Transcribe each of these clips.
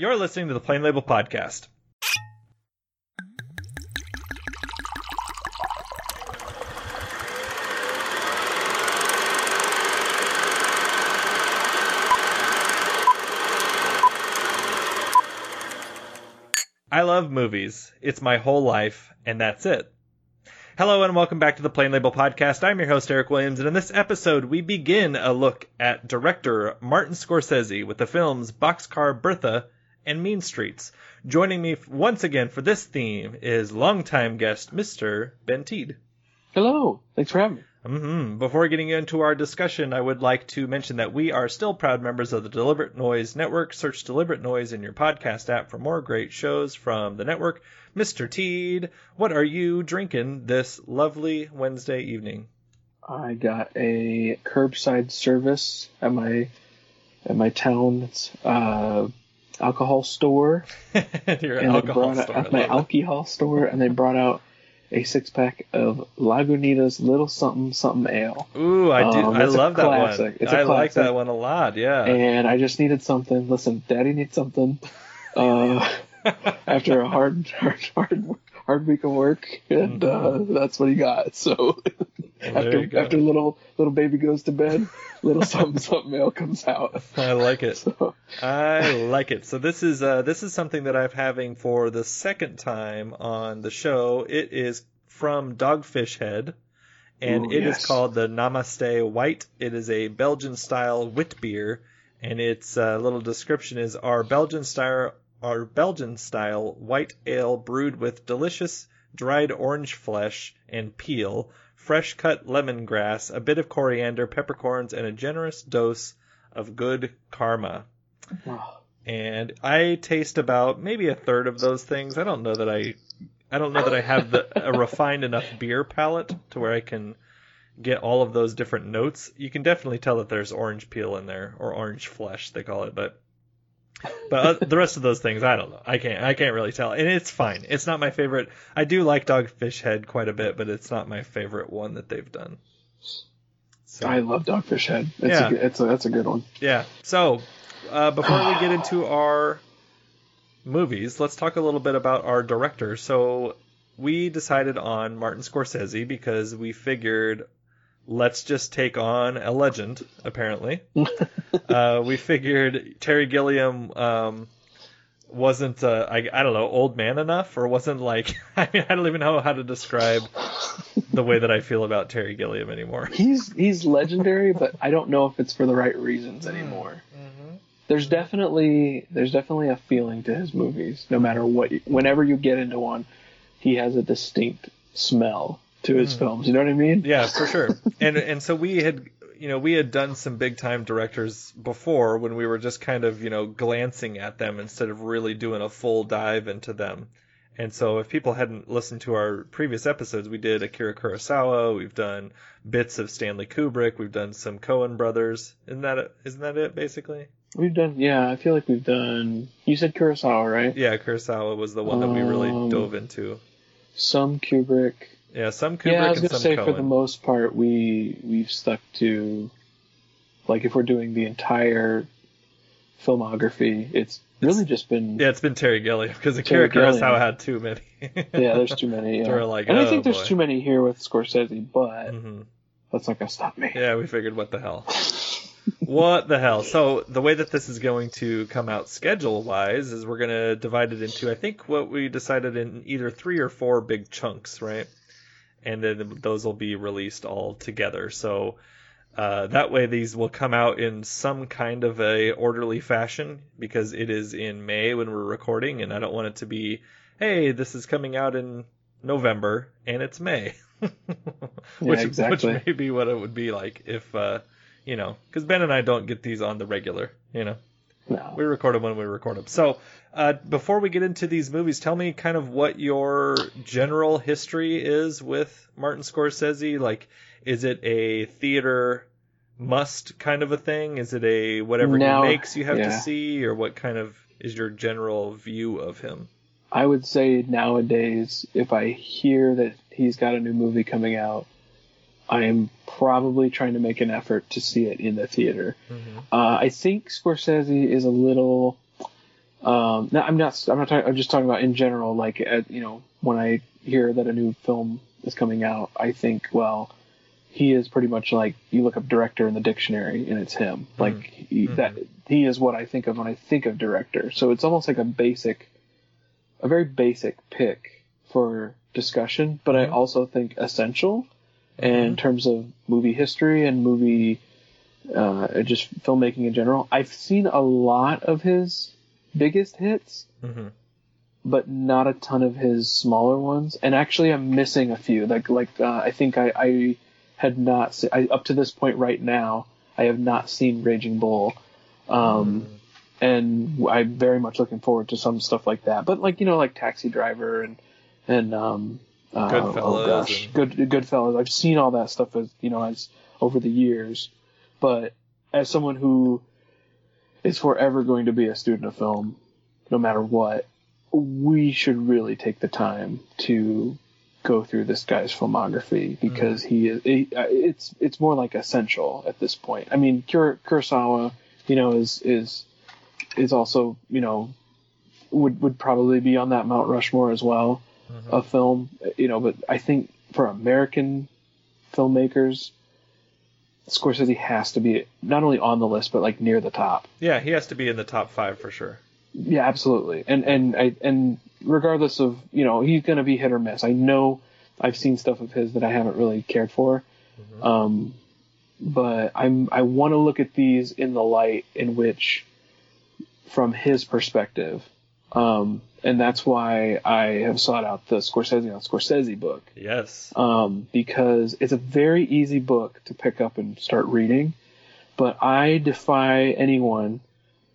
You're listening to the Plain Label Podcast. I love movies. It's my whole life, and that's it. Hello and welcome back to the Plain Label Podcast. I'm your host, Eric Williams, and in this episode, we begin a look at director Martin Scorsese with the films Boxcar Bertha and Mean Streets. Joining me once again for this theme is longtime guest, Mr. Ben Tiede. Hello. Thanks for having me. Mm-hmm. Before getting into our discussion, I would like to mention that we are still proud members of the Deliberate Noise Network. Search Deliberate Noise in your podcast app for more great shows from the network. Mr. Tiede, what are you drinking this lovely Wednesday evening? I got a curbside service at my at my town's uh, alcohol store. your and alcohol they brought store. out my alcohol store, and they brought out a six pack of Lagunitas Little Something Something Ale. Ooh, I do. Um, I love that one. classic. It's I like that one a lot. Yeah. And I just needed something. Listen, Daddy needs something. Uh, after a hard, hard, hard, hard week of work, and uh, that's what he got. So Mm-hmm. After go. after little little baby goes to bed, little something something ale comes out. I like it. So I like it. So this is uh, this is something that I'm having for the second time on the show. It is from Dogfish Head, and Ooh, it is yes. called the Namaste White. It is a Belgian style wit beer, and its uh, little description is our Belgian style our Belgian style white ale brewed with delicious dried orange flesh and peel, fresh cut lemongrass, a bit of coriander, peppercorns, and a generous dose of good karma and I taste about maybe a third of those things. I don't know that I, I don't know that I have the a refined enough beer palate to where I can get all of those different notes. You can definitely tell that there's orange peel in there or orange flesh they call it, but but uh, the rest of those things I don't know. I can't I can't really tell, and it's fine. It's not my favorite. I do like Dogfish Head quite a bit, but it's not my favorite one that they've done. So. I love Dogfish Head. It's Yeah. a, it's a, that's a good one. Yeah. So, uh, before we get into our movies, let's talk a little bit about our director. So, we decided on Martin Scorsese because we figured let's just take on a legend, apparently. uh, we figured Terry Gilliam um, wasn't, uh, I, I don't know, old man enough, or wasn't like, I mean, I don't even know how to describe the way that I feel about Terry Gilliam anymore. He's he's legendary, but I don't know if it's for the right reasons anymore. There's definitely there's definitely a feeling to his movies. No matter what, whenever you get into one, he has a distinct smell to his films. You know what I mean? Yeah, for sure. and and so we had you know we had done some big time directors before when we were just kind of you know glancing at them instead of really doing a full dive into them. And so if people hadn't listened to our previous episodes, we did Akira Kurosawa, we've done bits of Stanley Kubrick, we've done some Coen brothers. Isn't that? Isn't that it basically? We've done. Yeah, I feel like we've done. You said Kurosawa, right? Yeah, Kurosawa was the one that we really Um, dove into. Some Kubrick. Yeah, some Kubrick yeah, I was gonna some say Coen. for the most part we we've stuck to like if we're doing the entire filmography, it's really just been yeah, it's been Terry Gilliam because Akira Terry Gilliam. Kurosawa had too many. yeah, there's too many. Yeah. Like, and I oh, think there's boy. too many here with Scorsese, but Mhm. that's not gonna stop me. Yeah, we figured what the hell. what the hell? So the way that this is going to come out schedule wise is we're gonna divide it into I think what we decided in either three or four big chunks, right? And then those will be released all together. So uh, that way these will come out in some kind of a orderly fashion because it is in May when we're recording, and I don't want it to be, hey, this is coming out in November and it's May. which, exactly. which may be what it would be like if, uh, you know, because Ben and I don't get these on the regular, you know. No. We record them when we record them. So, uh, before we get into these movies, tell me kind of what your general history is with Martin Scorsese. Like, is it a theater must kind of a thing? Is it a whatever he makes you have to see, or what kind of is your general view of him? I would say nowadays, if I hear that he's got a new movie coming out, I am probably trying to make an effort to see it in the theater. Mm-hmm. Uh, I think Scorsese is a little Um, no, I'm not. I'm not talking. I'm just talking about in general. Like, uh, you know, when I hear that a new film is coming out, I think, well, he is pretty much like you look up director in the dictionary and it's him. Mm-hmm. Like he, that he is what I think of when I think of director. So it's almost like a basic, a very basic pick for discussion, but Mm-hmm. I also think essential in terms of movie history and movie, uh, just filmmaking in general. I've seen a lot of his biggest hits, Mhm. but not a ton of his smaller ones. And actually, I'm missing a few. Like like uh, I think I, I had not se- I, up to this point right now. I have not seen Raging Bull, um, and I'm very much looking forward to some stuff like that. But like you know, like Taxi Driver and and um, uh, Goodfellas oh gosh, and- good Goodfellas. I've seen all that stuff as you know as over the years, but as someone who is forever going to be a student of film, no matter what, we should really take the time to go through this guy's filmography because he is he, uh, it's it's more like essential at this point. I mean, Kur- Kurosawa, you know, is is is also you know would would probably be on that Mount Rushmore as well of film, you know. But I think for American filmmakers, Scorsese has to be not only on the list but like near the top. Yeah, he has to be in the top five for sure. Yeah, absolutely. And and I and regardless of you know he's gonna be hit or miss. I know I've seen stuff of his that I haven't really cared for, um, but I'm I want to look at these in the light in which, from his perspective, um, and that's why I have sought out the Scorsese on Scorsese book Yes. um, because it's a very easy book to pick up and start reading. But I defy anyone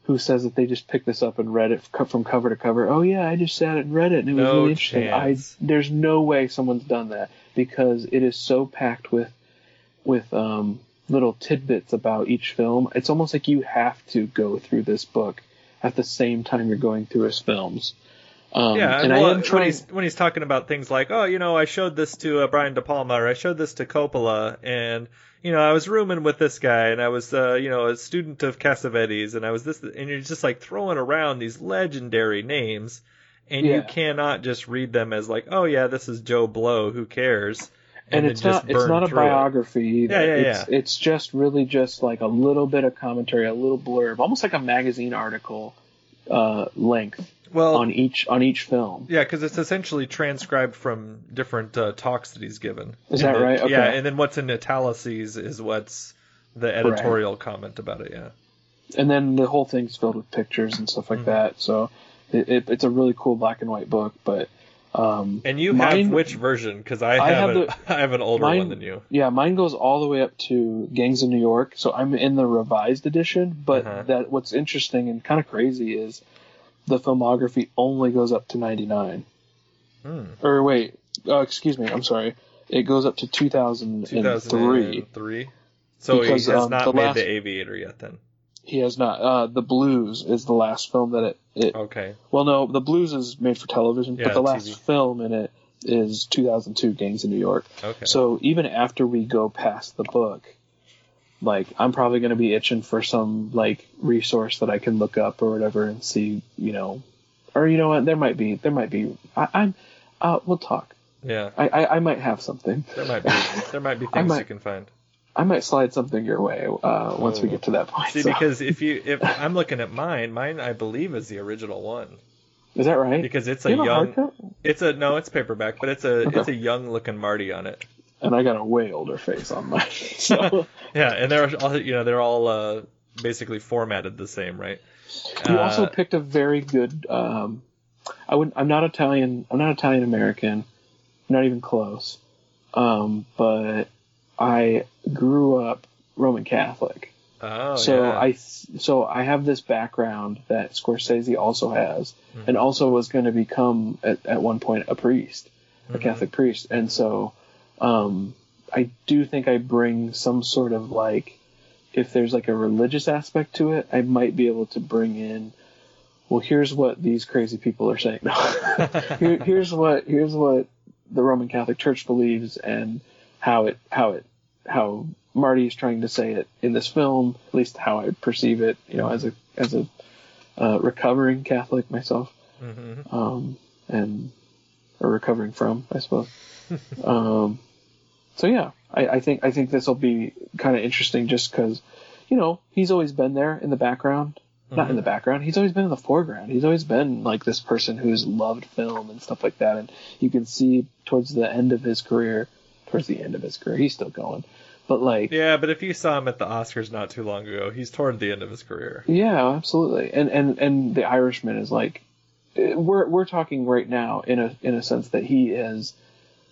who says that they just picked this up and read it from cover to cover. Oh yeah, I just sat and read it and it was No really interesting. chance. I there's no way someone's done that because it is so packed with with um, little tidbits about each film. It's almost like you have to go through this book at the same time you're going through his films. Um, Yeah, and well, I am when he's when he's talking about things like, oh, you know, I showed this to uh, Brian De Palma, or I showed this to Coppola, and you know, I was rooming with this guy, and I was, uh, you know, a student of Cassavetes, and I was this, and you're just like throwing around these legendary names, and you cannot just read them as like, oh yeah, this is Joe Blow, who cares? and then it's not it's not a through it. biography either. Yeah, yeah, it's it's just really just like a little bit of commentary, a little blurb, almost like a magazine article uh, length Well, on each on each film. Yeah, because it's essentially transcribed from different uh, talks that he's given. Is that right? Okay. Yeah, and then what's in italices is what's the editorial comment about it. Yeah. And then the whole thing's filled with pictures and stuff like Mm-hmm. that. So it, it, it's a really cool black and white book. But um, And you Mine- have which version? Because I, I have, have a- the- I have an older mine- one than you. yeah, mine goes all the way up to Gangs of New York. So I'm in the revised edition. But Uh-huh. that what's interesting and kind of crazy is the filmography only goes up to 99. Hmm. Or wait, uh, excuse me, I'm sorry. It goes up to 2003. 2003. So Because, he has um, not the made last- the Aviator yet. Then. He has not. Uh, the Blues is the last film that it. it Okay. Well, no, the Blues is made for television, Yeah, but the last TV. film in it is 2002 Gangs in New York. Okay. So even after we go past the book, like I'm probably going to be itching for some like resource that I can look up or whatever and see, you know, or you know what, there might be, there might be. I, I'm, uh, we'll talk. yeah. I, I, I might have something. There might be there might be things might- you can find. I might slide something your way uh, once we Oh. get to that point. See, so- because if you if I'm looking at mine, mine I believe is the original one is that right? because it's a you a young. hardcover? It's a no, it's paperback, but it's a Okay. it's a young looking Marty on it. And I got a way older face on mine. So Yeah, and they're all you know they're all uh, basically formatted the same, right? you Uh, also picked a very good. Um, I would. I'm not Italian. I'm not Italian American. Not even close. Um, but I grew up Roman Catholic. Oh, so yeah. I so I have this background that Scorsese also has, Mm-hmm. and also was going to become at, at one point a priest, a Mm-hmm. Catholic priest, and so um, I do think I bring some sort of like, if there's like a religious aspect to it, I might be able to bring in. Well, here's what these crazy people are saying. No. Here, here's what here's what the Roman Catholic Church believes, and how it how it how Marty is trying to say it in this film, at least how I perceive it, you know, as a as a uh, recovering Catholic myself, Mm-hmm. um, and or recovering from, I suppose. um, so yeah, I, I think I think this will be kind of interesting, just because, you know, he's always been there in the background, not in the background. He's always been in the foreground. He's always been like this person who's loved film and stuff like that, and you can see towards the end of his career, towards the end of his career, he's still going, but like. Yeah, but if you saw him at the Oscars not too long ago, he's toward the end of his career. Yeah, absolutely. And and and the Irishman is like we're we're talking right now in a in a sense that he is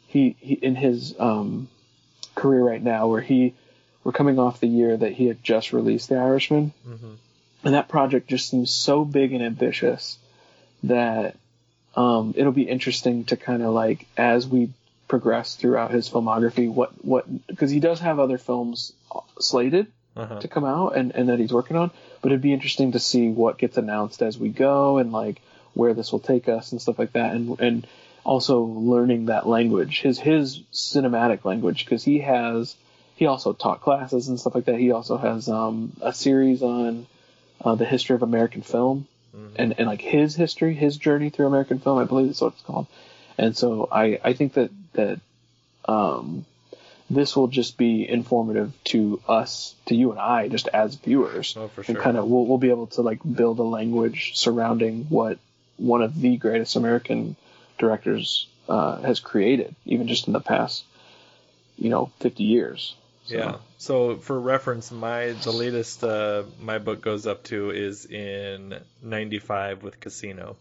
he, he in his um career right now where he we're coming off the year that he had just released The Irishman. Mhm. And that project just seems so big and ambitious that um it'll be interesting to kind of like as we progress throughout his filmography what what because he does have other films slated Uh-huh. to come out and, and that he's working on. But it'd be interesting to see what gets announced as we go and like where this will take us and stuff like that. And and also learning that language, his his cinematic language, because he has he also taught classes and stuff like that. He also has um, a series on uh, the history of American film and and like his history, his journey through American film. I believe that's what it's called. And so I I think that that um, this will just be informative to us, to you and I, just as viewers, Oh, for and kind of we'll, we'll be able to like build a language surrounding what one of the greatest American directors uh, has created, even just in the past, you know, 50 years. So, Yeah. So for reference, my the latest uh, my book goes up to is in '95 with Casino.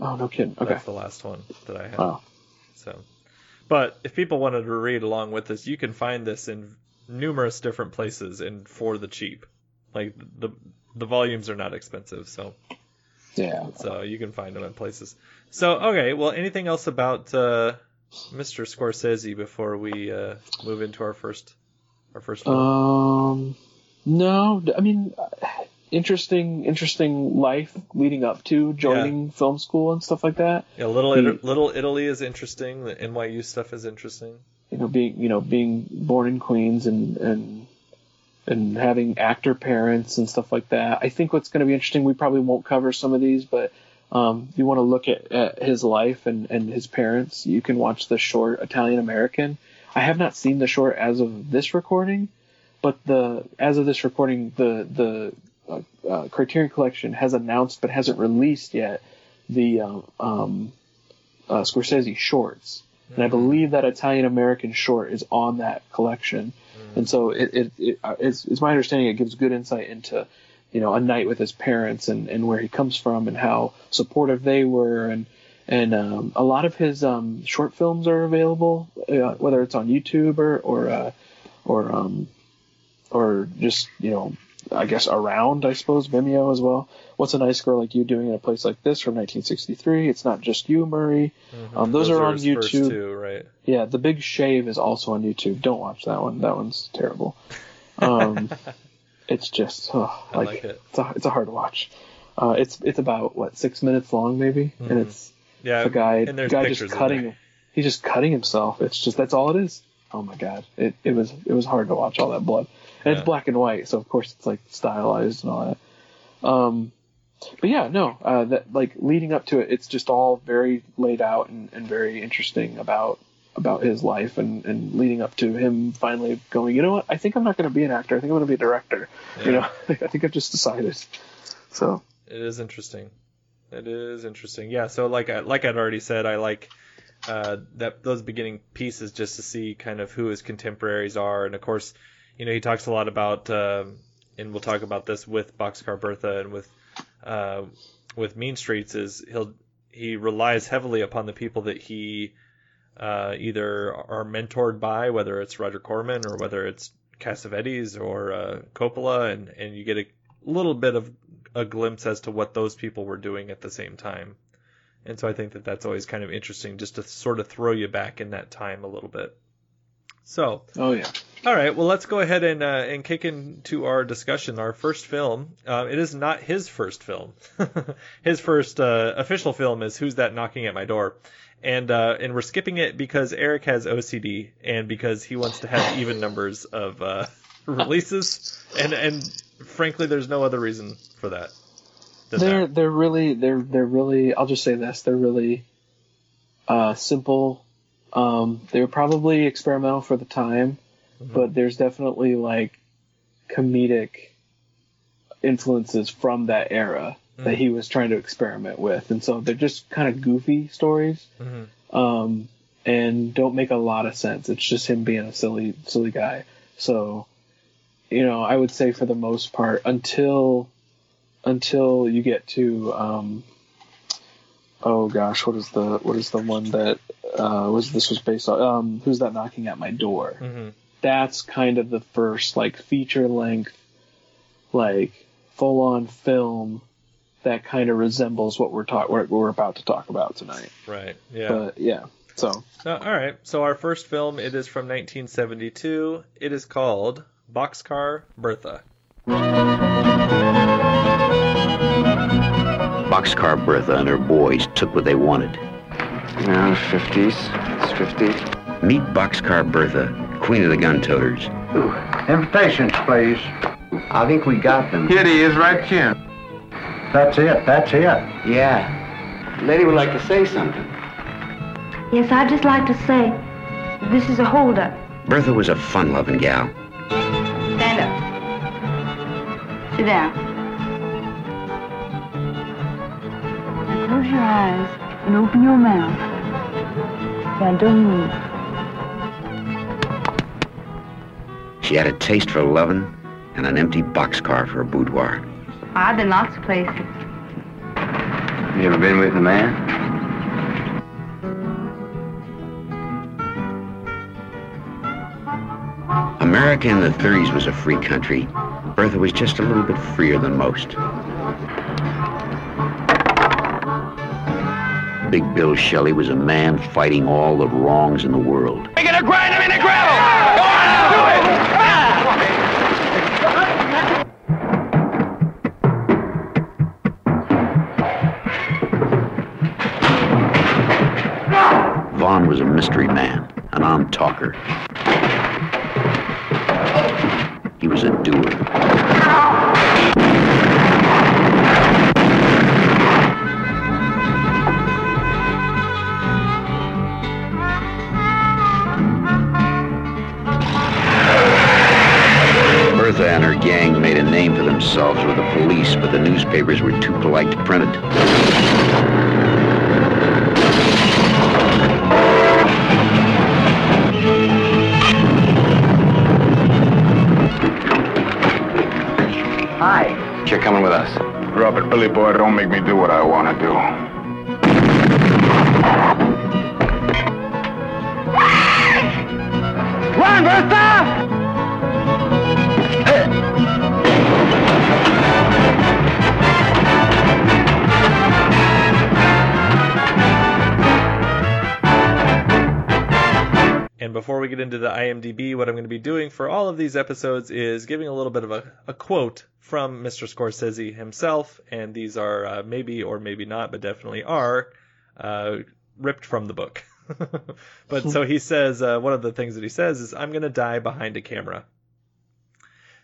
Oh no kidding. Okay. That's the last one that I have. Wow. So, but if people wanted to read along with this, you can find this in numerous different places and for the cheap. Like the the volumes are not expensive, so Yeah. so you can find them in places. So okay, well, anything else about uh, Mr. Scorsese before we uh, move into our first our first film? Um, no, I mean, interesting, interesting life leading up to joining film school and stuff like that. yeah, little he- little Italy is interesting. The NYU stuff is interesting. You know, being you know being born in Queens and and and having actor parents and stuff like that. I think what's going to be interesting. We probably won't cover some of these, but um, if you want to look at, at his life and and his parents, you can watch the short Italian American. I have not seen the short as of this recording, but the as of this recording, the the uh, uh, Criterion Collection has announced but hasn't released yet the um, um, uh, Scorsese shorts, and I believe that Italian American short is on that collection, and so it, it, it uh, it's, it's my understanding it gives good insight into you know a night with his parents and, and where he comes from and how supportive they were and and um, a lot of his um, short films are available uh, whether it's on YouTube or or uh, or um, or just you know I guess around I suppose Vimeo as well. What's a nice girl like you doing in a place like this from 1963? It's not just you, Murray. Um, those, are on his first YouTube. two, right? Yeah, The Big Shave is also on YouTube. Don't watch that one. That one's terrible. Um, it's just oh, I like, like it. It's a, it's a hard watch. Uh, it's it's about what six minutes long maybe, and it's Yeah, a guy and there's guy just cutting he's just cutting himself. It's just that's all it is. Oh my god, it it was it was hard to watch all that blood, and Yeah. it's black and white, so of course it's like stylized and all that. Um, but yeah, no, uh, that like leading up to it, it's just all very laid out and, and very interesting about about his life and, and leading up to him finally going. You know what? I think I'm not going to be an actor. I think I'm going to be a director. You know, I think I've just decided. So It is interesting. It is interesting. Yeah. So like I like I'd already said, I like uh, that those beginning pieces just to see kind of who his contemporaries are, and of course, you know, he talks a lot about, um, and we'll talk about this with Boxcar Bertha and with uh, with Mean Streets is he'll he relies heavily upon the people that he uh, either are mentored by, whether it's Roger Corman or whether it's Cassavetes or uh, Coppola, and and you get a little bit of a glimpse as to what those people were doing at the same time. And so I think that that's always kind of interesting, just to sort of throw you back in that time a little bit. So, oh yeah. All right, well, let's go ahead and uh, and kick into our discussion. Our first film. Uh, it is not his first film. his first uh, official film is "Who's That Knocking at My Door," and uh, and we're skipping it because Eric has OCD and because he wants to have even numbers of uh, releases, and and frankly, there's no other reason for that. they're they're really they're they're really I'll just say this they're really uh, simple. Um, they were probably experimental for the time, Mhm. but there's definitely like comedic influences from that era that Mhm. he was trying to experiment with, and so they're just kind of goofy stories. Mhm. um, and don't make a lot of sense. It's just him being a silly, silly guy. So, you know, I would say for the most part, until until you get to, um, oh gosh, what is the what is the one that uh, was this was based on? Um, who's that knocking at my door? Mhm. That's kind of the first like feature length, like full on film that kind of resembles what we're talk what we're about to talk about tonight. Right. Yeah. But yeah, so Uh, all right. So our first film, it is from 1972. It is called Boxcar Bertha. Boxcar Bertha and her boys took what they wanted. Yeah, 50s. It's 50s. Meet Boxcar Bertha, queen of the gun toters. Invitations, please. I think we got them. Here he is, right here. That's it. That's it. Yeah. Lady would like to say something. Yes, I'd just like to say, this is a holdup. Bertha was a fun-loving gal. Stand up. Sit down. Now close your eyes and open your mouth. Now don't move. She had a taste for loving and an empty boxcar for a boudoir. I've been lots of places. You ever been with a man? America in the 30s was a free country. Bertha was just a little bit freer than most. Big Bill Shelley was a man fighting all the wrongs in the world. Talker. He was a doer. Bertha and her gang made a name for themselves with the police, but the newspapers were too polite to print it. Boy. Don't make me do what I want to do. Run, Bertha! And before we get into the IMDb, what I'm going to be doing for all of these episodes is giving a little bit of a, a quote from Mr. Scorsese himself, and these are uh, maybe or maybe not, but definitely are uh, ripped from the book. but so he says, uh, one of the things that he says is, I'm going to die behind a camera.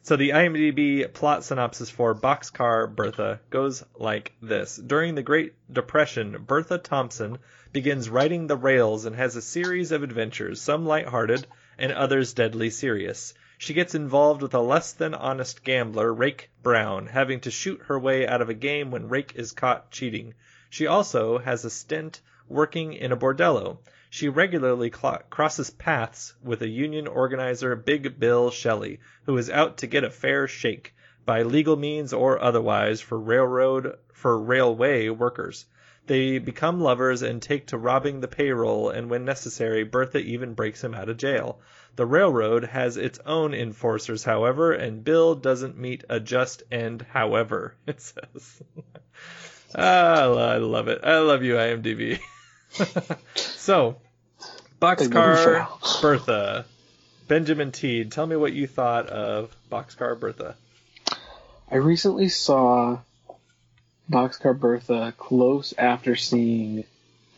So the IMDb plot synopsis for Boxcar Bertha goes like this. During the Great Depression, Bertha Thompson begins riding the rails and has a series of adventures, some lighthearted and others deadly serious. She gets involved with a less than honest gambler, Rake Brown, having to shoot her way out of a game when Rake is caught cheating. She also has a stint working in a bordello. She regularly cl- crosses paths with a union organizer, Big Bill Shelley, who is out to get a fair shake, by legal means or otherwise, for railroad for railway workers. They become lovers and take to robbing the payroll, and when necessary, Bertha even breaks him out of jail. The railroad has its own enforcers, however, and Bill doesn't meet a just end, however, it says. ah, I love it. I love you, IMDb. so, Boxcar Bertha. Benjamin Tiede, tell me what you thought of Boxcar Bertha. I recently saw Boxcar Bertha close after seeing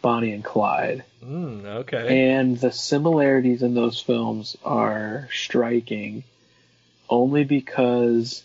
Bonnie and Clyde, Mm, okay. and the similarities in those films are striking only because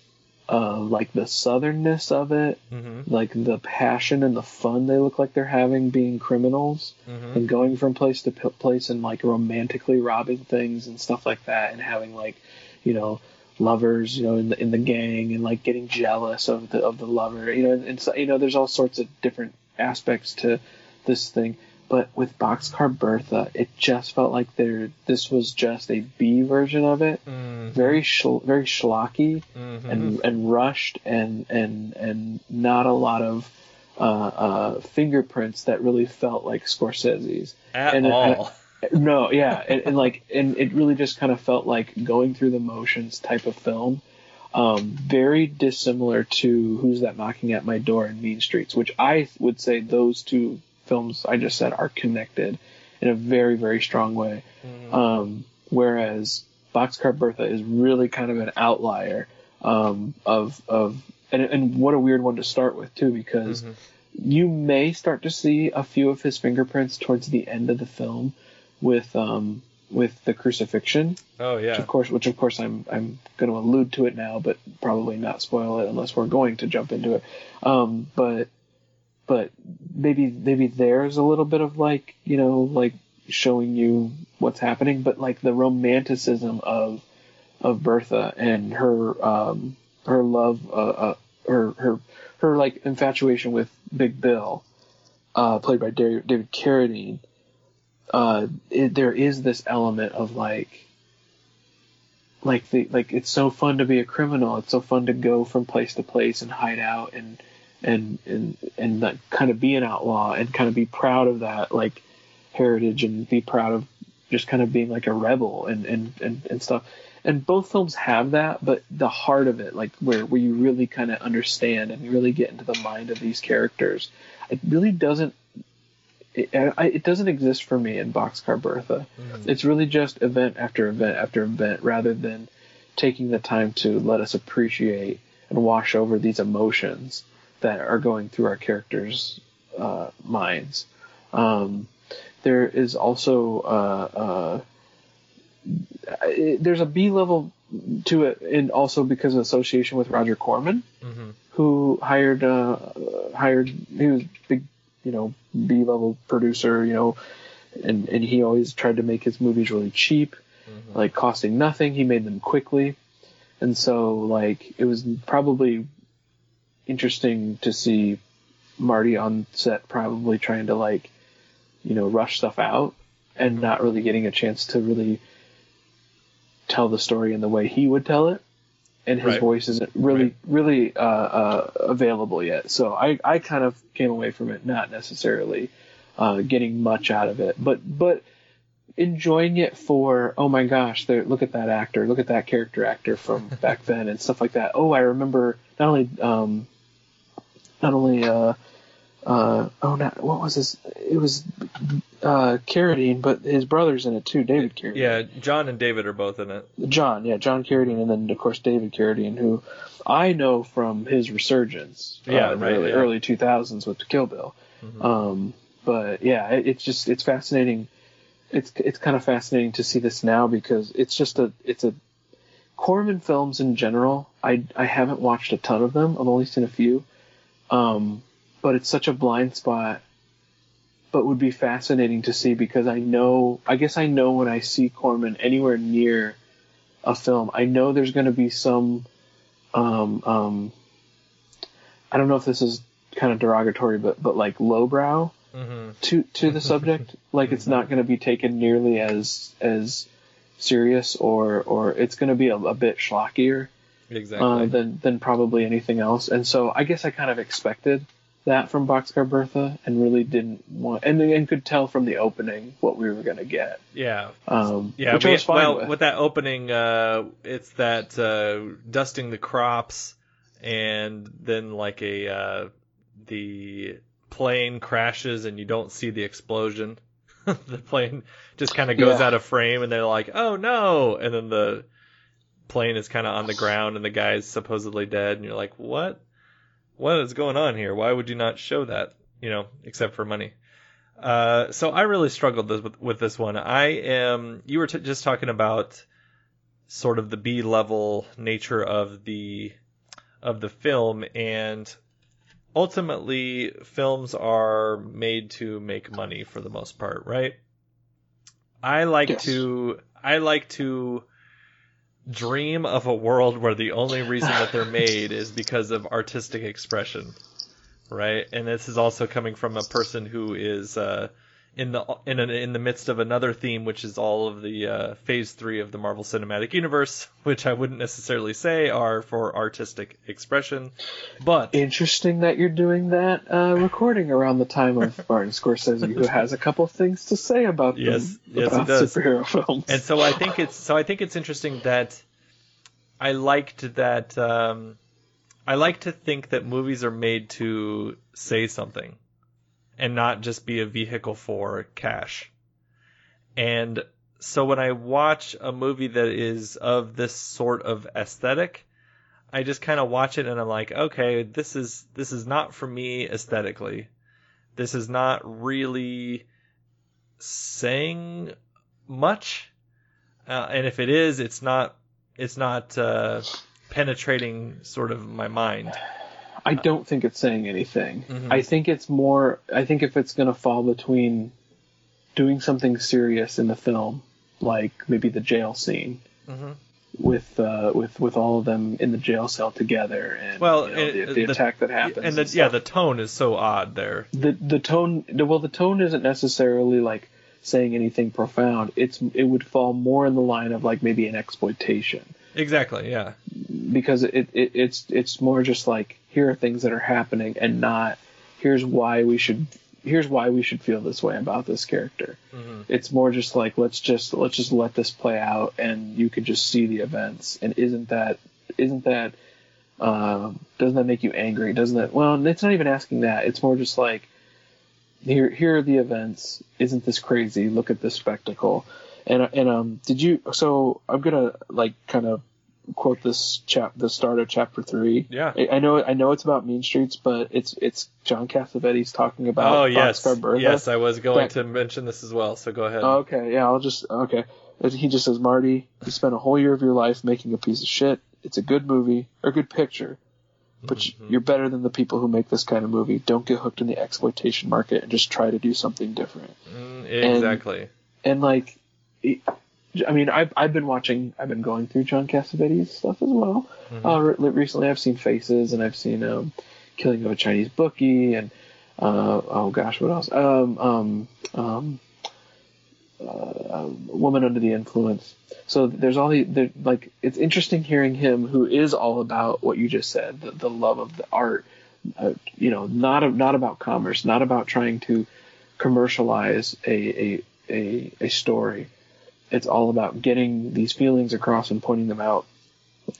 uh, like the southernness of it, hmm like the passion and the fun they look like they're having being criminals hmm and going from place to p- place and like romantically robbing things and stuff like that and having like you know lovers you know in the in the gang and like getting jealous of the of the lover you know and, and so you know there's all sorts of different aspects to this thing but with boxcar bertha it just felt like there this was just a b version of it hmm very schl- very schlocky hmm and and rushed and and and not a lot of uh, uh, fingerprints that really felt like Scorsese's. At and all. No, yeah, and, and like and it really just kind of felt like going through the motions type of film. Um, very dissimilar to Who's That Knocking at My Door and Mean Streets, which I would say those two films I just said are connected in a very very strong way. Um, whereas Boxcar Bertha is really kind of an outlier um, of of and, and what a weird one to start with too because Mhm. you may start to see a few of his fingerprints towards the end of the film with um with the crucifixion oh which yeah. of course which of course I'm I'm going to allude to it now but probably not spoil it unless we're going to jump into it um but but maybe maybe there's a little bit of like you know like showing you what's happening but like the romanticism of of Bertha and her um her love uh, uh her her her like infatuation with Big Bill uh played by David Carradine uh it, there is this element of like like the like it's so fun to be a criminal. It's so fun to go from place to place and hide out and and and and like kind of be an outlaw and kind of be proud of that like heritage and be proud of just kind of being like a rebel and and and, and stuff. And both films have that but the heart of it like where where you really kind of understand and you really get into the mind of these characters it really doesn't it, it doesn't exist for me in Boxcar Bertha. It's really just event after event after event rather than taking the time to let us appreciate and wash over these emotions that are going through our characters' uh, minds. Um, there is also uh, uh, it- there's a B level to it, and also because of association with Roger Corman, Mhm. who hired uh, hired he was big you know B level producer you know, and and he always tried to make his movies really cheap, mm-hmm. like costing nothing. He made them quickly, and so like it was probably interesting to see Marty on set probably trying to like you know rush stuff out and mm-hmm. not really getting a chance to really tell the story in the way he would tell it and his Right. voice isn't really Right. really uh, uh, available yet so I, I kind of came away from it not necessarily uh, getting much out of it but but enjoying it for oh my gosh there look at that actor look at that character actor from back then and stuff like that oh I remember not only um, not only uh, uh, oh not what was his it was uh, Carradine but his brother's in it too David Carradine Yeah, John and David are both in it. John, yeah, John Carradine, and then of course David Carradine, who I know from his resurgence, Yeah, uh, in the right, early, yeah. Mm-hmm. early 2000s with the Kill Bill. Um, but yeah, it, it's just it's fascinating. It's it's kind of fascinating to see this now because it's just a it's a Corman films in general. I I haven't watched a ton of them. I've only seen a few, um, but it's such a blind spot. But would be fascinating to see because I know I guess I know when I see Corman anywhere near a film, I know there's going to be some. Um, um, I don't know if this is kind of derogatory, but but like lowbrow hmm to to the subject. like it's not going to be taken nearly as as serious, or or it's going to be a, a bit schlockier Exactly. uh, than than probably anything else. And so I guess I kind of expected that from Boxcar Bertha, and really didn't want, and and could tell from the opening what we were going to get. yeah. Um, Yeah, which we- I was fine well, with. that opening, uh, it's that uh, dusting the crops, and then like a uh, the plane crashes, and you don't see the explosion. the plane just kind of goes Yeah. out of frame, and they're like, "Oh no!" And then the plane is kind of on the ground, and the guy's supposedly dead, and you're like, "What? What is going on here? Why would you not show that? You know, except for money." Uh, so I really struggled this, with, with this one. I am. You were t- just talking about sort of the B level nature of the of the film and ultimately films are made to make money for the most part, right? I like Yes. to I like to dream of a world where the only reason that they're made is because of artistic expression, right? And this is also coming from a person who is uh, in the in an, in the midst of another theme, which is all of the uh, Phase Three of the Marvel Cinematic Universe, which I wouldn't necessarily say are for artistic expression, but Interesting that you're doing that uh, recording around the time of Martin Scorsese, who has a couple things to say about them, Yes, yes, he about does. superhero films. and so I think it's so I think it's interesting that I liked that um, I like to think that movies are made to say something and not just be a vehicle for cash. And so when I watch a movie that is of this sort of aesthetic, I just kind of watch it and I'm like, okay, this is this is not for me aesthetically. This is not really saying much, uh, and if it is, it's not it's not uh, penetrating sort of my mind. I don't think it's saying anything. Mhm. I think it's more. I think if it's going to fall between doing something serious in the film, like maybe the jail scene Mhm. with uh, with with all of them in the jail cell together, and Well, you know, it- the, the the- attack that happens, and the, and yeah, the tone is so odd there. the the tone. Well, the tone isn't necessarily like saying anything profound. It's it would fall more in the line of like maybe an exploitation. Exactly, yeah. because it, it it's it's more just like here are things that are happening and not here's why we should here's why we should feel this way about this character. Mhm. It's more just like let's just let's just let this play out and you could just see the events and isn't that isn't that um, doesn't that make you angry? Doesn't that well it's not even asking that. It's more just like here here are the events. Isn't this crazy? Look at this spectacle. And and um did you so I'm gonna like kind of quote this chap the start of chapter three. Yeah. I, know I know it's about Mean Streets, but it's it's John Cassavetes talking about Oh yes, Boxcar Bertha. yes. I was going That- to mention this as well. So go ahead. Oh, okay, yeah, I'll just okay. He just says, Marty, you spent a whole year of your life making a piece of shit. It's a good movie or good picture, but Mm-hmm. you're better than the people who make this kind of movie. Don't get hooked in the exploitation market and just try to do something different. Mm, exactly. And like, it, I mean, I've I've been watching, I've been going through John Cassavetes stuff as well. Mm-hmm. Uh, re- recently, I've seen Faces and I've seen um, Killing of a Chinese Bookie and uh, oh gosh, what else? Um, um, um, uh, Woman Under the Influence. So there's all the there, like it's interesting hearing him, who is all about what you just said, the, the love of the art. Uh, you know, not not about commerce, not about trying to commercialize a, a a a story. It's all about getting these feelings across and pointing them out.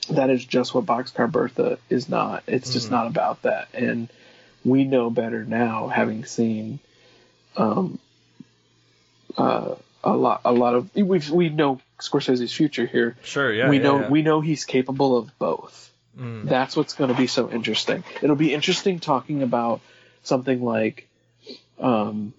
That is just what Boxcar Bertha is not. It's just not about that. And we know better now, having seen um, uh, a lot, a lot of we we know Scorsese's future here. Sure. Yeah. we yeah, know yeah. we know he's capable of both. Mm. That's what's going to be so interesting. It'll be interesting talking about something like um,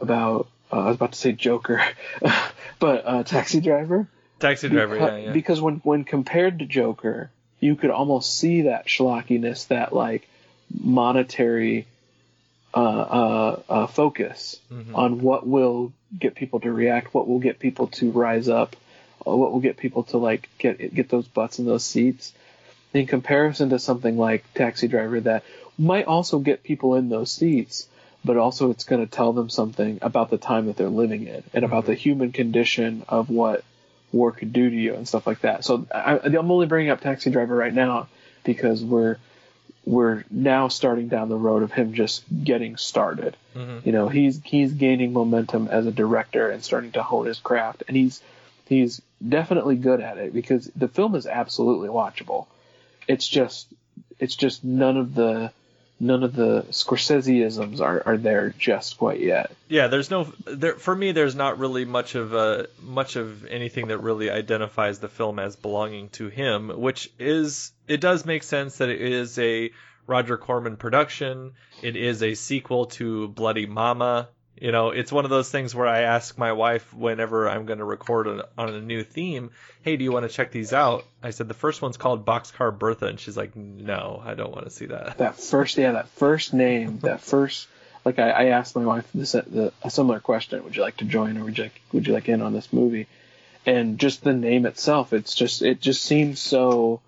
about uh, I was about to say Joker, but uh, Taxi Driver. Taxi driver. Because, yeah. Yeah. because when when compared to Joker, you could almost see that schlockiness, that like monetary uh, uh, uh, focus Mhm. on what will get people to react, what will get people to rise up, uh, what will get people to like get get those butts in those seats. In comparison to something like Taxi Driver, that might also get people in those seats, but also it's going to tell them something about the time that they're living in and about the human condition of what war could do to you and stuff like that. So I, I'm only bringing up Taxi Driver right now because we're we're now starting down the road of him just getting started. Mhm. You know, he's he's gaining momentum as a director and starting to hone his craft, and he's he's definitely good at it because the film is absolutely watchable. It's just it's just none of the none of the Scorseseisms are, are there just quite yet. Yeah, there's no there for me. There's not really much of uh much of anything that really identifies the film as belonging to him, which is it does make sense that it is a Roger Corman production. It is a sequel to Bloody Mama, You know, it's one of those things where I ask my wife whenever I'm going to record on, on a new theme, "Hey, do you want to check these out?" I said the first one's called Boxcar Bertha, and she's like, "No, I don't want to see that." That first, yeah, that first name, that first, like I, I asked my wife this, uh, the, a similar question: Would you like to join, or would you like, would you like in on this movie? And just the name itself, it's just, it just seems so.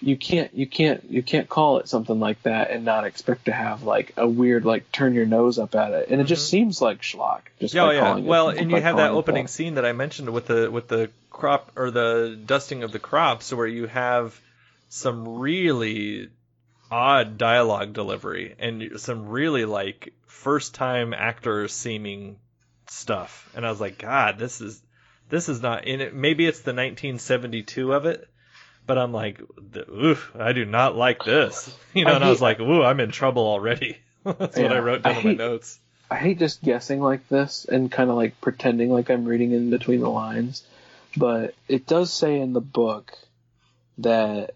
You can't, you can't, you can't call it something like that and not expect to have like a weird, like turn your nose up at it, and it just mm-hmm. seems like schlock. Just oh, yeah. calling it- Well, and you have that opening scene that I mentioned with the with the crop or the dusting of the crops, where you have some really odd dialogue delivery and some really like first time actor seeming stuff, and I was like, God, this is this is not in it. Maybe it's the 1972 of it. But I'm like, oof, I do not like this. You know, I and I was like, ooh, I'm in trouble already. That's what I wrote down I in my hate- notes. I hate just guessing like this and kind of like pretending like I'm reading in between the lines, but it does say in the book that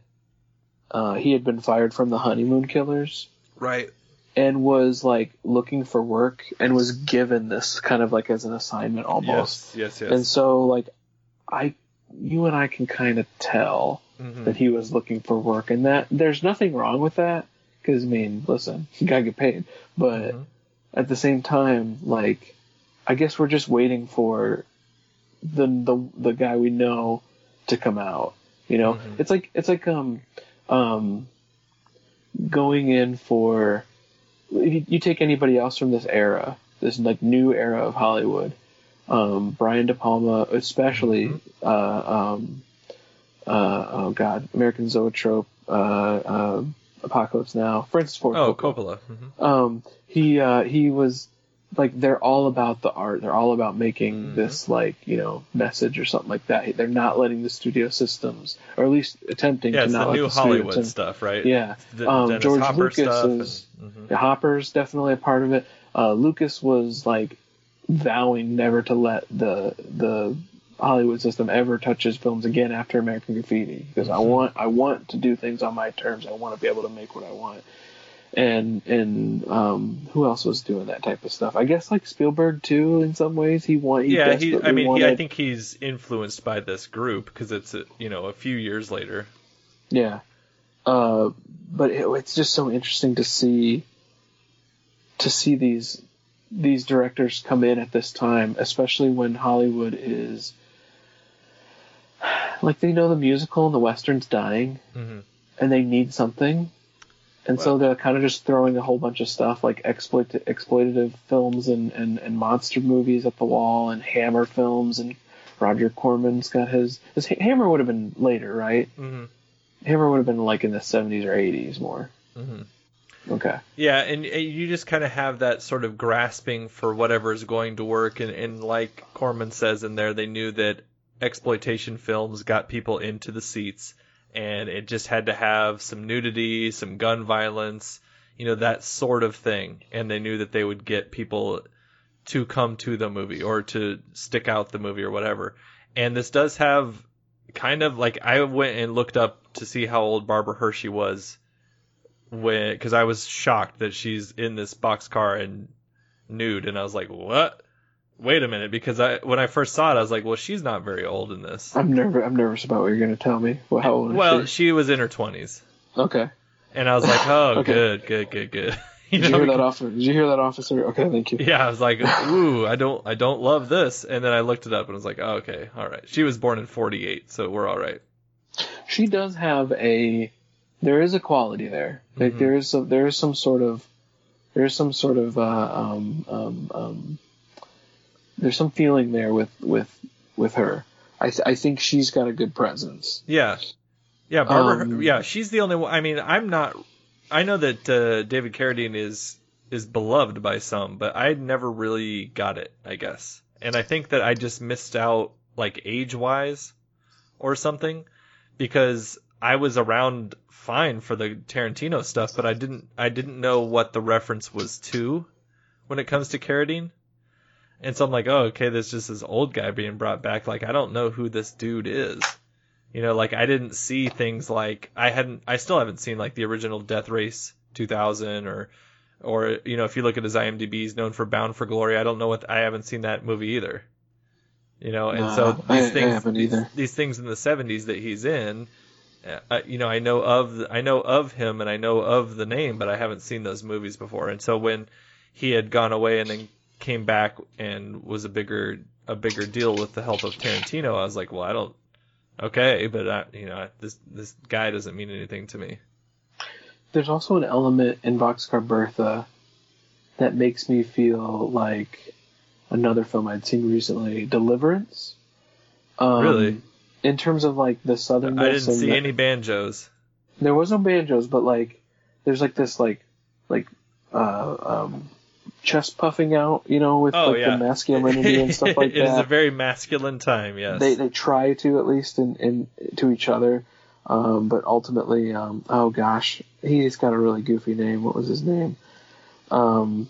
uh, he had been fired from the Honeymoon Killers Right. and was like looking for work and was given this kind of like as an assignment almost. Yes, yes, yes. And so like I, you and I can kind of tell Mhm. that he was looking for work and that there's nothing wrong with that because I mean, listen, you gotta get paid, but Mhm. at the same time, like, I guess we're just waiting for the the the guy we know to come out. You know, Mhm. it's like it's like um um going in for you, you take anybody else from this era, this like new era of Hollywood. Um, Brian De Palma, especially. Mm-hmm. Uh, um, uh, oh God, American Zoetrope, uh, um Apocalypse Now, Francis Ford Oh, Coppola Coppola. hmm um he uh he was like they're all about the art they're all about making Mhm. this like you know message or something like that they're not letting the studio systems or at least attempting Yeah, to not the let new the Hollywood attempt- stuff, right? yeah The um, George Hopper Lucas stuff. is and- mhm. the Hopper's definitely a part of it uh Lucas was like vowing never to let the the Hollywood system ever touches films again after American Graffiti because I Mhm. want I want to do things on my terms. I want to be able to make what I want. And and um, who else was doing that type of stuff? I guess like Spielberg too. In some ways, he want yeah, he. I mean, he, I think he's influenced by this group because it's a, you know a few years later. Yeah. Uh, but it, it's just so interesting to see to see these these directors come in at this time, especially when Hollywood is like they know the musical and the western's dying hmm and they need something. And so they're kind of just throwing a whole bunch of stuff like exploit exploitative films and, and, and monster movies at the wall and Hammer films and Roger Corman's got his, his Hammer would have been later, right? hmm Hammer would have been like in the 70s or 80s more. hmm Okay. Yeah, and, and you just kind of have that sort of grasping for whatever is going to work, and, and like Corman says in there, they knew that exploitation films got people into the seats, and it just had to have some nudity, some gun violence, you know, that sort of thing, and they knew that they would get people to come to the movie or to stick out the movie or whatever. And this does have kind of like I went and looked up to see how old Barbara Hershey was when because I was shocked that she's in this boxcar and nude, and I was like, what? Wait a minute, because I when I first saw it, I was like, well, she's not very old in this. I'm nervous. I'm nervous about what you're going to tell me. Well, how old is Well, she? she was in her twenties, Okay. and I was like, oh, Okay. good, good, good, good. You Did you hear that officer? Did you hear that officer? Okay, thank you. Yeah, I was like, ooh, I don't, I don't love this, and then I looked it up and I was like, oh, okay, all right. She was born in '48, so we're all right. She does have a. There is a quality there. Like Mhm. there is some. There is some sort of. There is some sort of. Uh, um, um, um, there's some feeling there with with with her. I th- I think she's got a good presence. Yeah, yeah, Barbara. Um, yeah, she's the only one. I mean, I'm not. I know that uh, David Carradine is is beloved by some, but I never really got it. I guess, and I think that I just missed out, like age wise, or something, because I was around fine for the Tarantino stuff, but I didn't. I didn't know what the reference was to when it comes to Carradine. And so I'm like, oh, okay, there's just this old guy being brought back. Like, I don't know who this dude is. You know, like I didn't see things like I hadn't, I still haven't seen like the original Death Race 2000 or Or you know, if you look at his IMDb, he's known for Bound for Glory. I don't know what I haven't seen that movie either. You know, and so these I things, haven't these, these things in the '70s that he's in, uh, you know, I know of I know of him and I know of the name, but I haven't seen those movies before. And so when he had gone away and then came back and was a bigger a bigger deal with the help of Tarantino, I was like, well, I don't. Okay, but I, you know, this this guy doesn't mean anything to me. There's also an element in Boxcar Bertha that makes me feel like another film I'd seen recently, Deliverance. Um, Really? In terms of like the southern. I didn't see any banjos. There was no banjos, but like there's like this like like uh um chest puffing out, you know, with Oh like yeah, the masculinity and stuff like that. It is a very masculine time. Yes. They they try to at least in, in to each other. Um, but ultimately, um, oh gosh, he's got a really goofy name. What was his name? Um,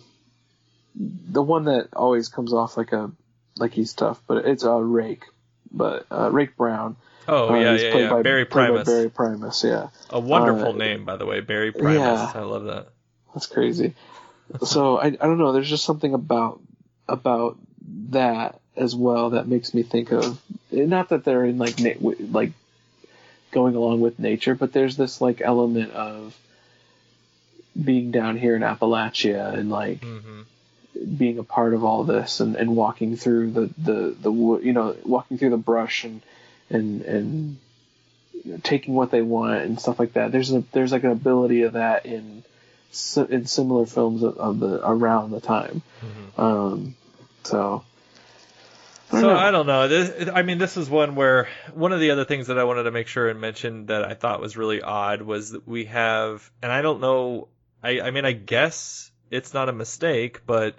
the one that always comes off like a like he's tough, but it's uh, Rake, but uh, Rake Brown. oh Uh, yeah, he's yeah, played yeah. by- Barry Primus. Barry Primus, yeah. A wonderful uh, name, by the way, Barry Primus. yeah. I love that. That's crazy. So I I don't know. There's just something about about that as well that makes me think of not that they're in like na- like going along with nature, but there's this like element of being down here in Appalachia and like hmm being a part of all this and, and walking through the the the wo- you know walking through the brush and and and you know, taking what they want and stuff like that. There's a there's like an ability of that in in similar films of, of the around the time. Um, so I don't So know. I don't know. This, I mean, this is one where one of the other things that I wanted to make sure and mention that I thought was really odd was that we have, and I don't know. I, I mean, I guess it's not a mistake, but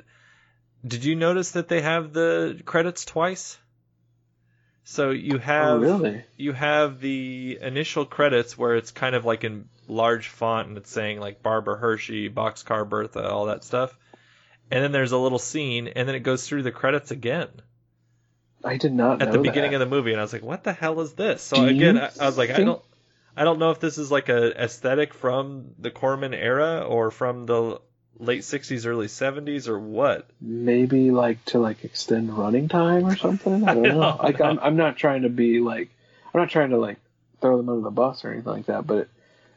did you notice that they have the credits twice? So you Oh, have really? you have the initial credits where it's kind of like in large font and it's saying like Barbara Hershey, Boxcar Bertha, all that stuff. And then there's a little scene and then it goes through the credits again I did not at know the beginning that. of the movie and I was like, what the hell is this? So Do again, I, I was like, I don't I don't know if this is like a aesthetic from the Corman era or from the late 60s early 70s or what. maybe like to like extend running time or something. I don't I know. don't Like know. I'm I'm not trying to be like I'm not trying to like throw them under the bus or anything like that, but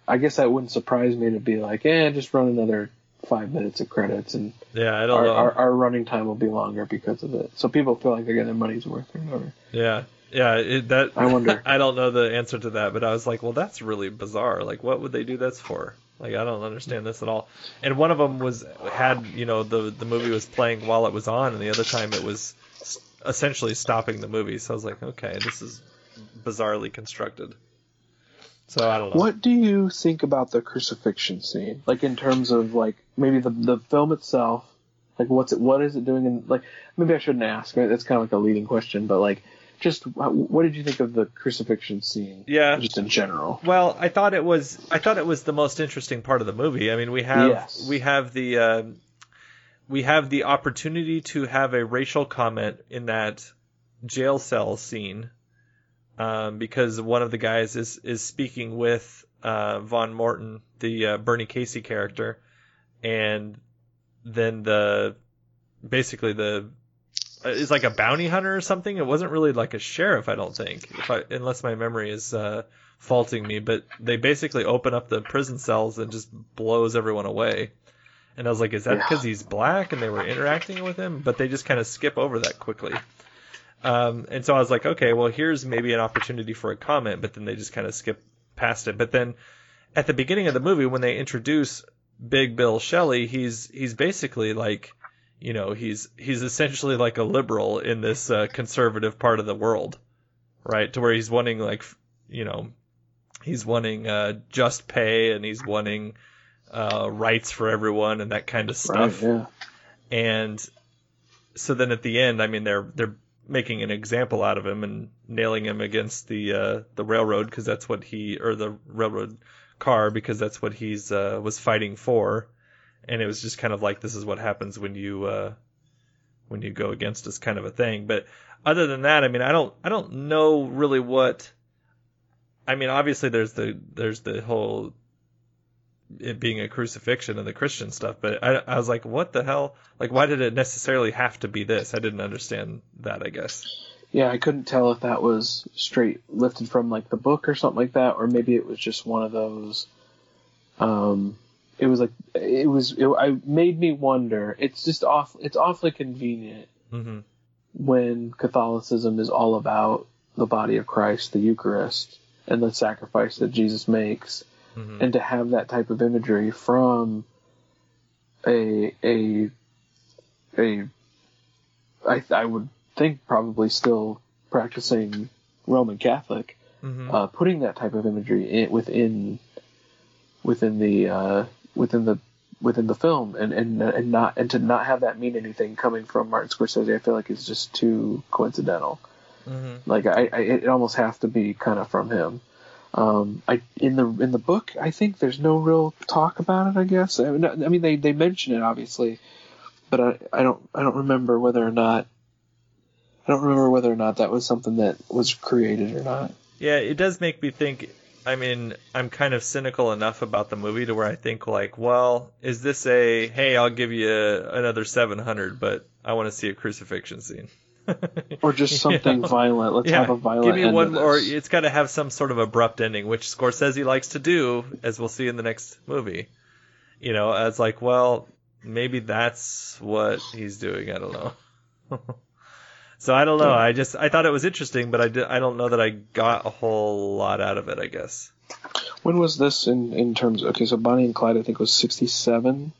I guess that wouldn't surprise me to be like, eh, just run another five minutes of credits and Yeah, I don't our, know. our, our running time will be longer because of it. So people feel like they're getting their money's worth or whatever. Yeah, yeah. It, that I wonder. I don't know the answer to that, but I was like, well, that's really bizarre. Like, what would they do this for? Like, I don't understand this at all. And one of them was had you know the the movie was playing while it was on, and the other time it was essentially stopping the movie. So I was like, okay, this is bizarrely constructed. So I don't know. What do you think about the crucifixion scene? Like in terms of like maybe the the film itself, like what's it what is it doing in like maybe I shouldn't ask. Right? That's kind of like a leading question, but like just what did you think of the crucifixion scene? Yeah. just in general. Well, I thought it was I thought it was the most interesting part of the movie. I mean, we have Yes. we have the um we have the opportunity to have a racial comment in that jail cell scene um, because one of the guys is is speaking with uh, Von Morton, the uh, Bernie Casey character, and then the basically the uh, is like a bounty hunter or something. It wasn't really like a sheriff, I don't think, if I, unless my memory is uh, faulting me. But they basically open up the prison cells and just blows everyone away. And I was like, is that Yeah. because he's black and they were interacting with him? But they just kind of skip over that quickly. Um, and so I was like, okay, well, here's maybe an opportunity for a comment, but then they just kind of skip past it. But then at the beginning of the movie, when they introduce Big Bill Shelley, he's he's basically like, you know, he's he's essentially like a liberal in this uh, conservative part of the world, right? To where he's wanting like, you know, he's wanting uh, just pay and he's wanting uh, rights for everyone and that kind of stuff Right, yeah. and so then at the end, I mean, they're they're making an example out of him and nailing him against the uh, the railroad because that's what he or the railroad car because that's what he's uh, was fighting for, and it was just kind of like this is what happens when you uh, when you go against us kind of a thing. But other than that, I mean, I don't I don't know really what. I mean, obviously there's the there's the whole it being a crucifixion and the Christian stuff, but I, I was like, what the hell? Like, why did it necessarily have to be this? I didn't understand that. I guess. Yeah, I couldn't tell if that was straight lifted from like the book or something like that, or maybe it was just one of those. Um, it was like it was. It, I made me wonder. It's just off. It's awfully convenient hmm when Catholicism is all about the body of Christ, the Eucharist, and the sacrifice that Jesus makes, hmm and to have that type of imagery from a a a I I would think probably still practicing Roman Catholic, hmm uh, putting that type of imagery in, within within the uh, within the within the film and, and and not and to not have that mean anything coming from Martin Scorsese, I feel like is just too coincidental. hmm Like I, I it almost has to be kind of from him. Um, I in the in the book, I think there's no real talk about it. I guess I mean, I mean they they mention it obviously, but I I don't I don't remember whether or not I don't remember whether or not that was something that was created or not. Yeah, it does make me think. I mean, I'm kind of cynical enough about the movie to where I think like, well, is this a hey, I'll give you another 700, but I want to see a crucifixion scene. Or just something Yeah. violent. Let's yeah, have a violent. give me one, or it's got to have some sort of abrupt ending, which Scorsese likes to do, as we'll see in the next movie. You know, as like, well, maybe that's what he's doing. I don't know. so I don't know. I just I thought it was interesting, but I did, I don't know that I got a whole lot out of it. I guess. When was this in in terms? okay, so Bonnie and Clyde, I think was sixty seven.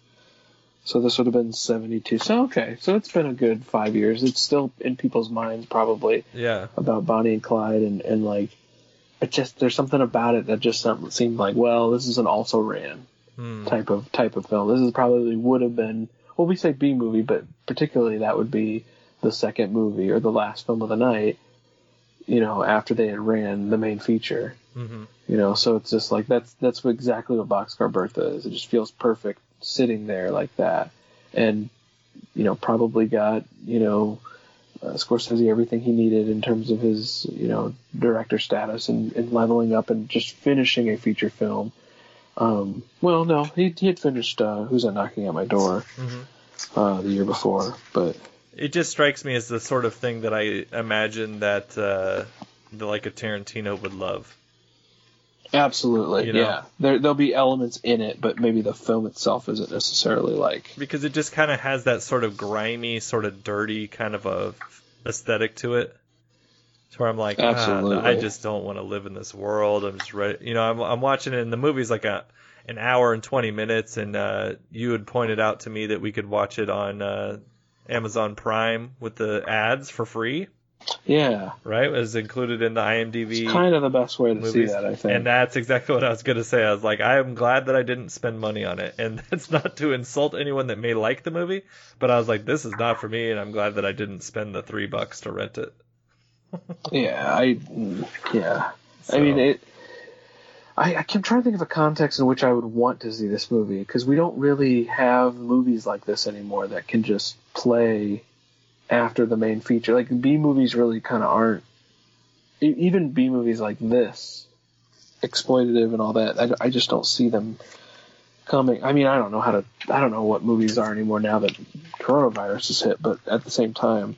So this would have been seventy two. So okay, so it's been a good five years. It's still in people's minds probably Yeah. about Bonnie and Clyde, and and like, it just there's something about it that just seemed like, well, this is an also ran Hmm. type of type of film. This is probably would have been well, we say B movie, but particularly that would be the second movie or the last film of the night. You know, after they had ran the main feature. hmm You know, so it's just like that's that's what exactly what Boxcar Bertha is. It just feels perfect sitting there like that, and you know probably got you know uh, Scorsese everything he needed in terms of his you know director status and, and leveling up and just finishing a feature film. Um, well, no, he he had finished uh, Who's That Knocking at My Door hmm uh, the year before, but It just strikes me as the sort of thing that I imagine that uh, the, like a Tarantino would love. Absolutely, You know? yeah, there there'll be elements in it, but maybe the film itself isn't necessarily like because it just kind of has that sort of grimy, sort of dirty kind of a aesthetic to it. To where I'm like, ah. I just don't want to live in this world. I'm just ready. You know, I'm I'm watching it, and the movie's like a an hour and 20 minutes, and uh, you had pointed out to me that we could watch it on uh, Amazon Prime with the ads for free. Yeah. Right, it was included in the IMDb. It's kind of the best way to movies. see that, I think. And that's exactly what I was going to say. I was like, I am glad that I didn't spend money on it. And that's not to insult anyone that may like the movie, but I was like, this is not for me, and I'm glad that I didn't spend the three bucks to rent it. yeah, I yeah. I mean it. I, I can try to think of a context in which I would want to see this movie because we don't really have movies like this anymore that can just play after the main feature. Like B movies really kind of aren't. Even B movies like this, exploitative and all that. I, I just don't see them coming. I mean, I don't know how to. I don't know what movies are anymore now that coronavirus has hit. But at the same time,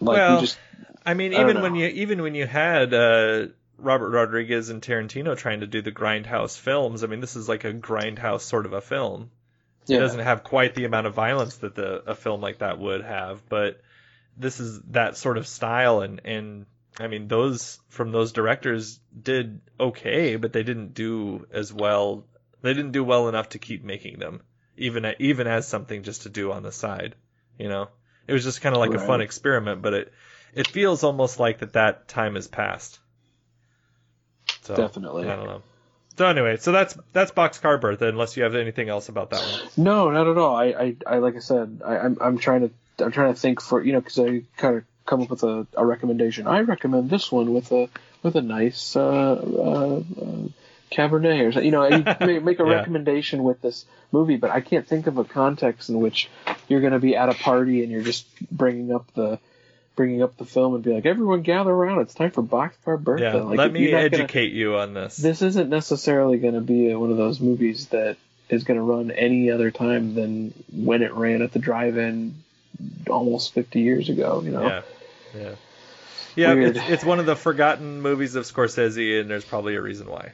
like Well, we just I mean, I even when you even when you had uh, Robert Rodriguez and Tarantino trying to do the grindhouse films, I mean, this is like a grindhouse sort of a film. It doesn't have quite the amount of violence that the a film like that would have, but this is that sort of style and and I mean those from those directors did okay, but they didn't do as well. They didn't do well enough to keep making them, even even as something just to do on the side. You know, it was just kind of like a fun experiment, but it it feels almost like that that time has passed. So, Definitely. I don't know. So anyway, so that's that's Boxcar Bertha. Unless you have anything else about that one. No, not at all. I, I, I like I said, I, I'm, I'm trying to, I'm trying to think for, you know, because I kind of come up with a, a recommendation. I recommend this one with a, with a nice, uh, uh, uh Cabernet or something. You know, you make, make a Yeah. recommendation with this movie, but I can't think of a context in which you're going to be at a party and you're just bringing up the, bringing up the film and be like, everyone gather around. It's time for Boxcar Bertha. Yeah, like, let me you're gonna- educate you on this. this isn't necessarily going to be one of those movies that is going to run any other time than when it ran at the drive-in almost 50 years ago. You know, Yeah, yeah, yeah. It's, it's one of the forgotten movies of Scorsese, and there's probably a reason why.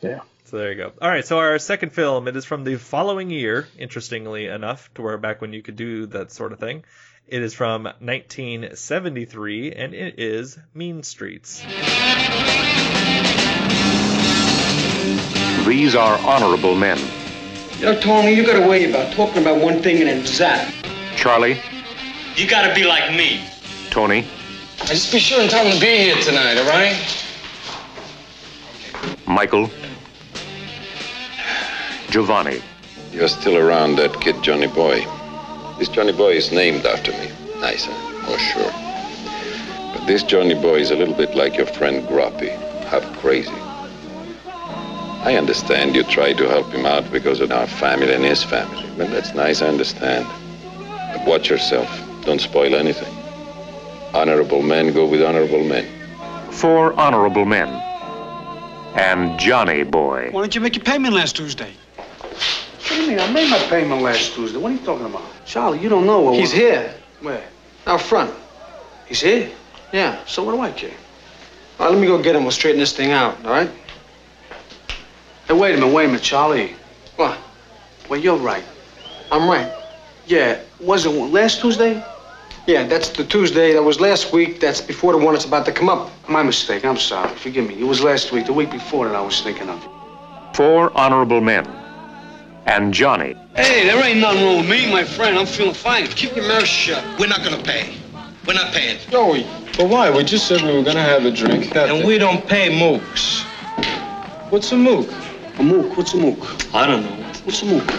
yeah. So there you go. All right, so our second film, it is from the following year, interestingly enough, to where back when you could do that sort of thing. It is from 1973, and it is Mean Streets. These are honorable men. You know, Tony, you gotta worry about talking about one thing and then zap. Charlie, You gotta be like me. Tony, I Just be sure and tell him to be here tonight, all right? Michael, Giovanni. You're still around that kid Johnny Boy. This Johnny Boy is named after me. Nice, huh? Oh, sure. But this Johnny Boy is a little bit like your friend Groppy, half crazy. I understand you try to help him out because of our family and his family. Well, that's nice, I understand. But watch yourself. Don't spoil anything. Honorable men go with honorable men. Four honorable men. And Johnny Boy. Why didn't you make your payment last Tuesday? What do you mean? I made my payment last Tuesday. What are you talking about? Charlie, you don't know what He's here. Where? Out front. He's here? Yeah. So what do I care? All right, let me go get him. We'll straighten this thing out, all right? Hey, wait a minute, wait a minute, Charlie. What? Well, you're right. I'm right. Yeah, was it last Tuesday? Yeah, that's the Tuesday. That was last week. That's before the one that's about to come up. My mistake. I'm sorry. Forgive me. It was last week, the week before that I was thinking of. Four honorable men. And Johnny. Hey, there ain't nothing wrong with me, my friend. I'm feeling fine. Keep your mouth shut. We're not gonna pay. We're not paying. Joey, but why? We just said we were gonna have a drink. That's And it. we don't pay mooks. What's a mook? A mook. What's a mook? I don't know. What's a mook?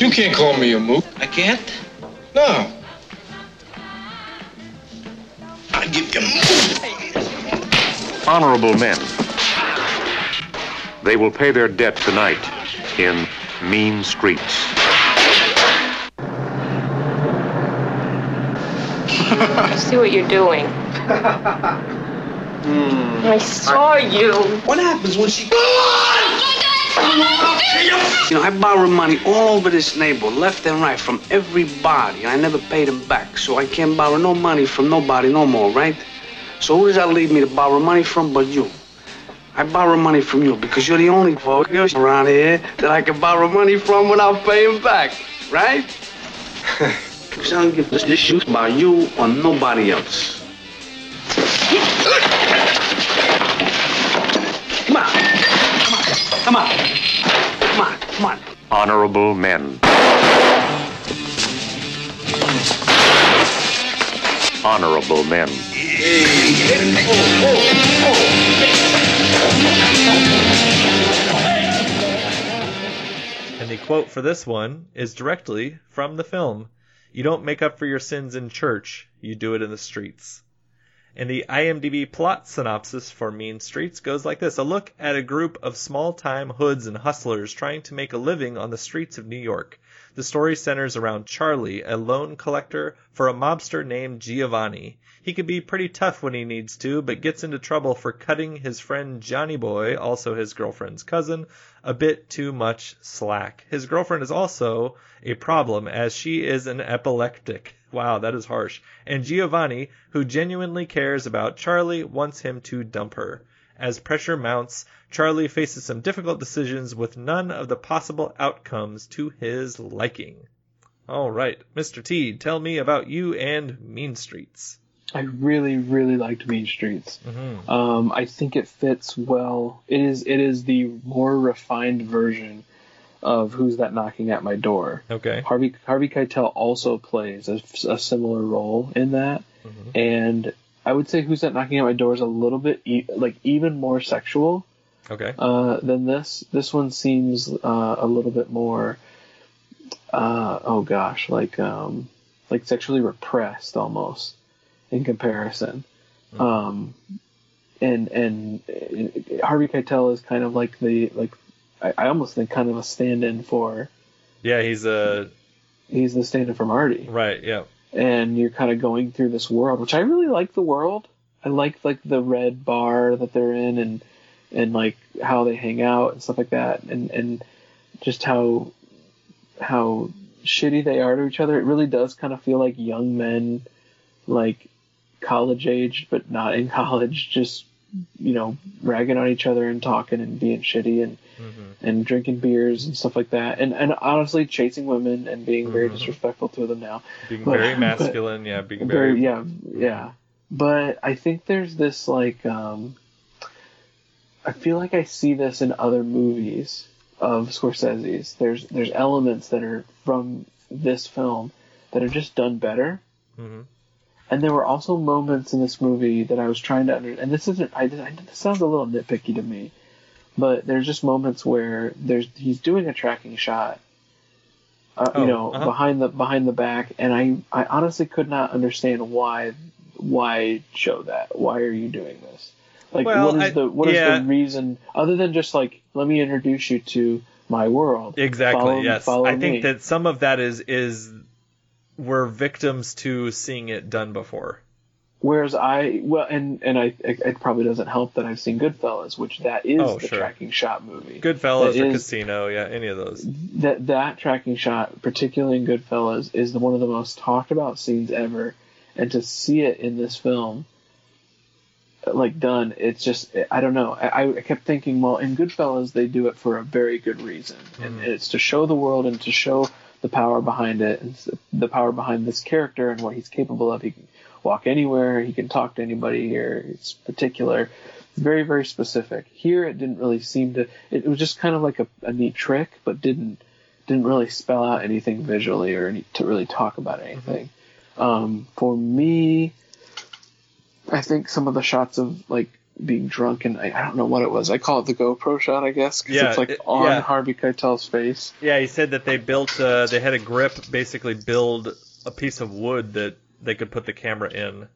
You can't call me a mook. I can't? No. I give you mook. Honorable men. They will pay their debt tonight in Mean Streets. I see what you're doing. Hmm. I saw you. What happens when she... You know, I borrowed money all over this neighborhood, left and right, from everybody, and I never paid them back. So I can't borrow no money from nobody no more, right? So who does that leave me to borrow money from but you? I borrow money from you because you're the only folk around here that I can borrow money from without paying back, right? Because I don't give this issue about you or nobody else. Come on. Come on. Come on. Come on. Honorable men. Honorable men. And the quote for this one is directly from the film You don't make up for your sins in church, you do it in the streets. And the IMDb plot synopsis for Mean Streets goes like this A look at a group of small time hoods and hustlers trying to make a living on the streets of New York. The story centers around Charlie, a loan collector for a mobster named Giovanni. He can be pretty tough when he needs to, but gets into trouble for cutting his friend Johnny Boy, also his girlfriend's cousin, a bit too much slack. His girlfriend is also a problem as she is an epileptic. Wow, that is harsh. And Giovanni, who genuinely cares about Charlie, wants him to dump her. As pressure mounts, Charlie faces some difficult decisions with none of the possible outcomes to his liking. All right, Mr. T, tell me about you and Mean Streets. I really, really liked Mean Streets. Mm-hmm. Um, I think it fits well. It is it is the more refined version of Who's That Knocking at My Door. Okay. Harvey Harvey Keitel also plays a, a similar role in that, Mm-hmm. and I would say Who's That Knocking at My Door is a little bit e- like even more sexual Okay. uh, than this. This one seems uh, a little bit more. Uh, oh gosh, like um, like sexually repressed almost in comparison. Um, and and uh, Harvey Keitel is kind of like the like I, I almost think kind of a stand-in for Yeah, he's a he's the stand-in for Marty. right. Yeah. and you're kind of going through this world, which I really like the world. I like like the red bar that they're in and and like how they hang out and stuff like that and and just how how shitty they are to each other. It really does kind of feel like young men like college age but not in college just you know ragging on each other and talking and being shitty and Mm-hmm. and drinking beers and stuff like that. And and honestly chasing women and being very Mhm. disrespectful to them now. Being But- very but- masculine, yeah, being very, very, yeah yeah. But i think there's this like um i feel like i see this in other movies of scorsese's. There's there's elements that are from this film that are just done better. Hmm and there were also moments in this movie that I was trying to under, and this isn't, I, I, this sounds a little nitpicky to me, but there's just moments where there's, he's doing a tracking shot, uh, Oh, you know, uh-huh. behind the, behind the back, and I, I honestly could not understand why, why show that? Why are you doing this? Like, Well, what is I- the, what is yeah. the reason, other than just like, let me introduce you to my world. Exactly. Follow- yes. follow I think that some of that is is we're victims to seeing it done before. Whereas I well, and and I it, probably doesn't help that I've seen Goodfellas, which that is Oh, the sure. tracking shot movie. Goodfellas That or is- Casino, yeah, any of those. That that tracking shot, particularly in Goodfellas, is the, one of the most talked about scenes ever, and to see it in this film, like done, it's just I don't know. I, I kept thinking, well, in Goodfellas they do it for a very good reason, and Mhm. it's to show the world and to show the power behind it, and the power behind this character and what he's capable of. He can walk anywhere, he can talk to anybody here. It's particular, very very specific. Here it didn't really seem to. It, was just kind of like a, a neat trick, but didn't didn't really spell out anything visually or any, to really talk about anything. Um, for me, I think some of the shots of like being drunk and I, I don't know what it was. I call it the GoPro shot, I guess, because Yeah, it's like it- on yeah. Harvey Keitel's face. Yeah, he said that they built uh they had a grip basically build a piece of wood that they could put the camera in.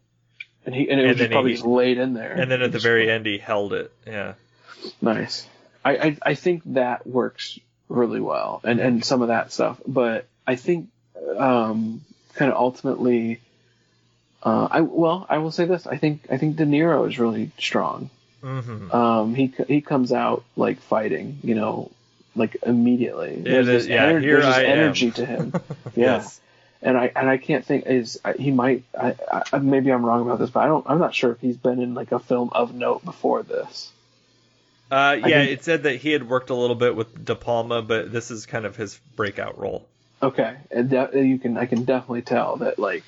And he and it And was just probably he- just laid in there. And then at the very end he held it. Yeah. Nice. I, I I think that works really well, and and some of that stuff. But I think um, kind of ultimately, uh, I well, I will say this. I think I think De Niro is really strong. Mm-hmm. Um, he he comes out like fighting, you know, like immediately. There's is- this, yeah, ener- here there's this I am. energy to him. Yeah. Yes. And I and I can't think is he might I, I maybe I'm wrong about this, but I don't I'm not sure if he's been in like a film of note before this. Uh, yeah, think- it said that he had worked a little bit with De Palma, but this is kind of his breakout role. Okay, and de- you can I can definitely tell that like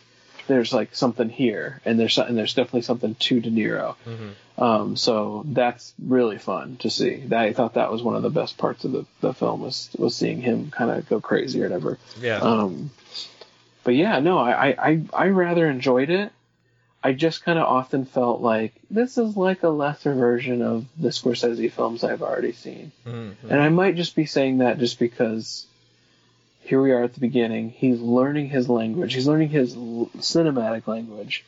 there's like something here, and there's and there's definitely something to De Niro. Mm-hmm. Um, so that's really fun to see. I thought that was one of the best parts of the, the film was was seeing him kind of go crazy or whatever. Yeah. Um, but yeah, no, I I I, I rather enjoyed it. I just kind of often felt like this is like a lesser version of the Scorsese films I've already seen. Mhm. And I might just be saying that just because here we are at the beginning. He's learning his language. He's learning his l- cinematic language,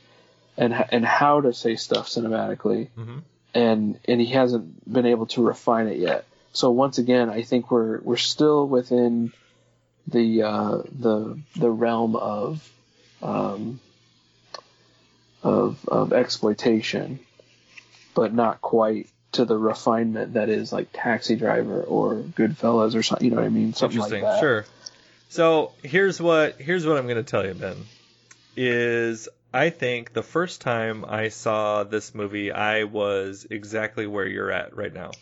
and and how to say stuff cinematically. Mhm. And and he hasn't been able to refine it yet. So once again, I think we're we're still within the uh, the the realm of um, of of exploitation, but not quite to the refinement that is like Taxi Driver or Goodfellas or something. You know what I mean? Something like that. Sure. So here's what here's what I'm going to tell you, Ben. Is I think the first time I saw this movie, I was exactly where you're at right now.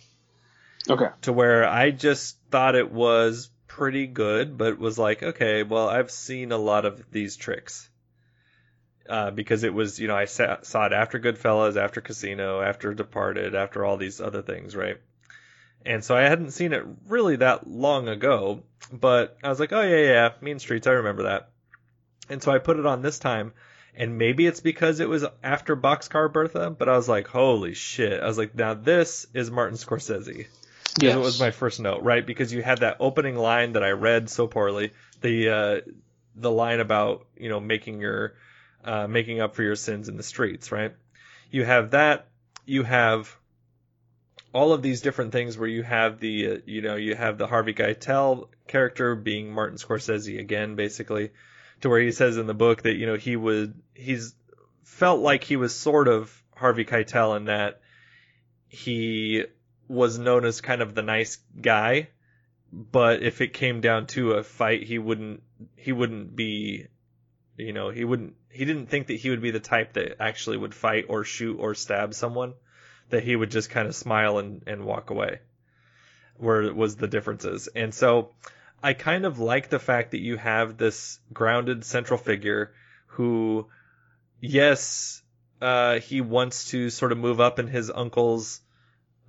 Okay. To where I just thought it was pretty good, but was like, okay, well, I've seen a lot of these tricks. Uh, because it was, you know, I sa- saw it after Goodfellas, after Casino, after Departed, after all these other things, right? And so I hadn't seen it really that long ago, but I was like, oh yeah, yeah, Mean Streets, I remember that. And so I put it on this time, and maybe it's because it was after Boxcar Bertha, but I was like, holy shit. I was like, now this is Martin Scorsese. Yes. It was my first note, right? Because you had that opening line that I read so poorly, the uh, the line about you know making your uh, making up for your sins in the streets, right? You have that. You have all of these different things where you have the uh, you know you have the Harvey Keitel character being Martin Scorsese again, basically to where he says in the book that you know he would he's felt like he was sort of Harvey Keitel in that he was known as kind of the nice guy, but if it came down to a fight, he wouldn't he wouldn't be you know he wouldn't he didn't think that he would be the type that actually would fight or shoot or stab someone that he would just kind of smile and, and walk away where was the differences. And so i kind of like the fact that you have this grounded central figure who yes uh, he wants to sort of move up in his uncle's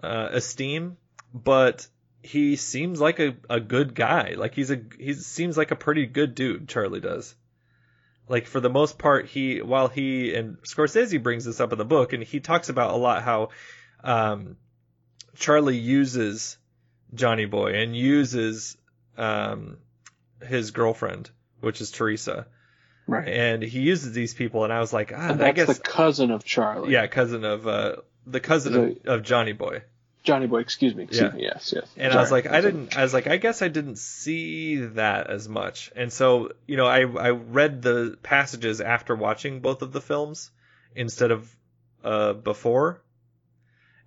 uh, esteem but he seems like a, a good guy. Like he's a he seems like a pretty good dude charlie does like for the most part he while he and Scorsese brings this up in the book and he talks about a lot how um, Charlie uses Johnny Boy and uses um, his girlfriend which is Teresa Right. and he uses these people and I was like ah, And I that's guess the cousin of Charlie. yeah cousin of uh, the cousin of, of Johnny Boy Johnny Boy, excuse me. Excuse Yeah. me. Yes, yes. and I was like, I didn't. I was like, I guess I didn't see that as much. And so, you know, I I read the passages after watching both of the films instead of uh before.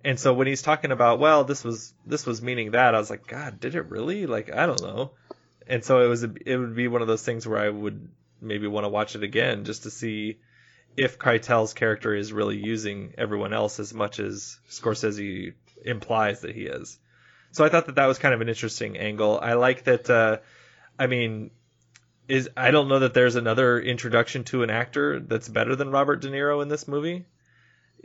And so when he's talking about, well, this was this was meaning that, I was like, God, did it really? Like, I don't know. And so it was a, it would be one of those things where I would maybe want to watch it again just to see if Keitel's character is really using everyone else as much as Scorsese implies that he is. So I thought that that was kind of an interesting angle. I like that. Uh, I mean, is I don't know that there's another introduction to an actor that's better than Robert De Niro in this movie.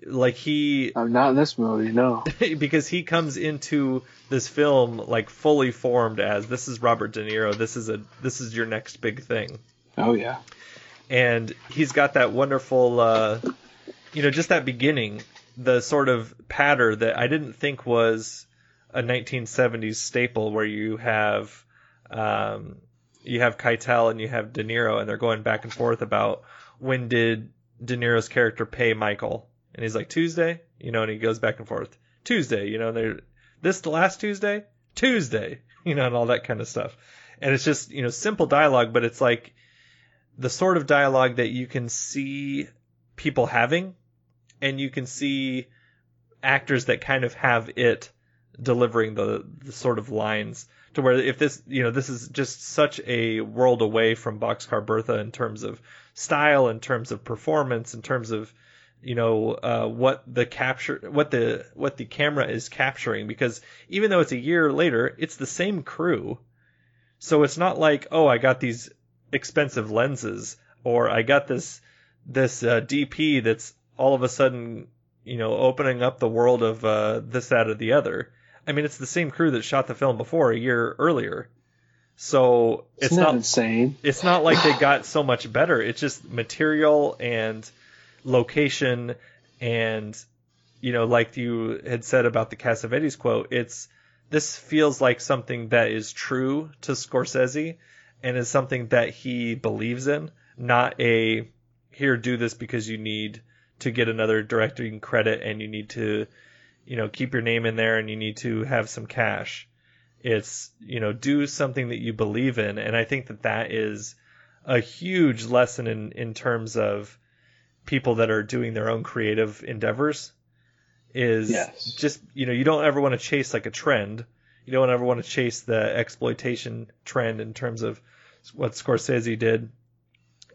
Like he, I'm not in this movie. No. because he comes into this film like fully formed as this is Robert De Niro. This is a this is your next big thing Oh yeah. and he's got that wonderful uh you know just that beginning the sort of patter that i didn't think was a 1970s staple where you have um you have keitel and you have de niro and they're going back and forth about when did de niro's character pay michael? And he's like tuesday? You know and he goes back and forth. Tuesday you know they're this last tuesday? Tuesday you know and all that kind of stuff. And it's just you know simple dialogue but it's like the sort of dialogue that you can see people having and you can see actors that kind of have it delivering the, the sort of lines to where if this you know this is just such a world away from boxcar bertha in terms of style in terms of performance in terms of you know uh, what the capture what the what the camera is capturing because even though it's a year later it's the same crew. So it's not like oh i got these expensive lenses or I got this this uh, DP that's all of a sudden you know opening up the world of uh, this that or the other. I mean, it's the same crew that shot the film before a year earlier, so it's Isn't that not insane. It's not like they got so much better. It's just material and location and you know, like you had said about the Cassavetes quote, it's this feels like something that is true to Scorsese and is something that he believes in, not a here do this because you need to get another directing credit and you need to you know keep your name in there and you need to have some cash. It's you know do something that you believe in and I think that that is a huge lesson in in terms of people that are doing their own creative endeavors is Yes. just you know you don't ever want to chase like a trend you don't ever want to chase the exploitation trend in terms of what Scorsese did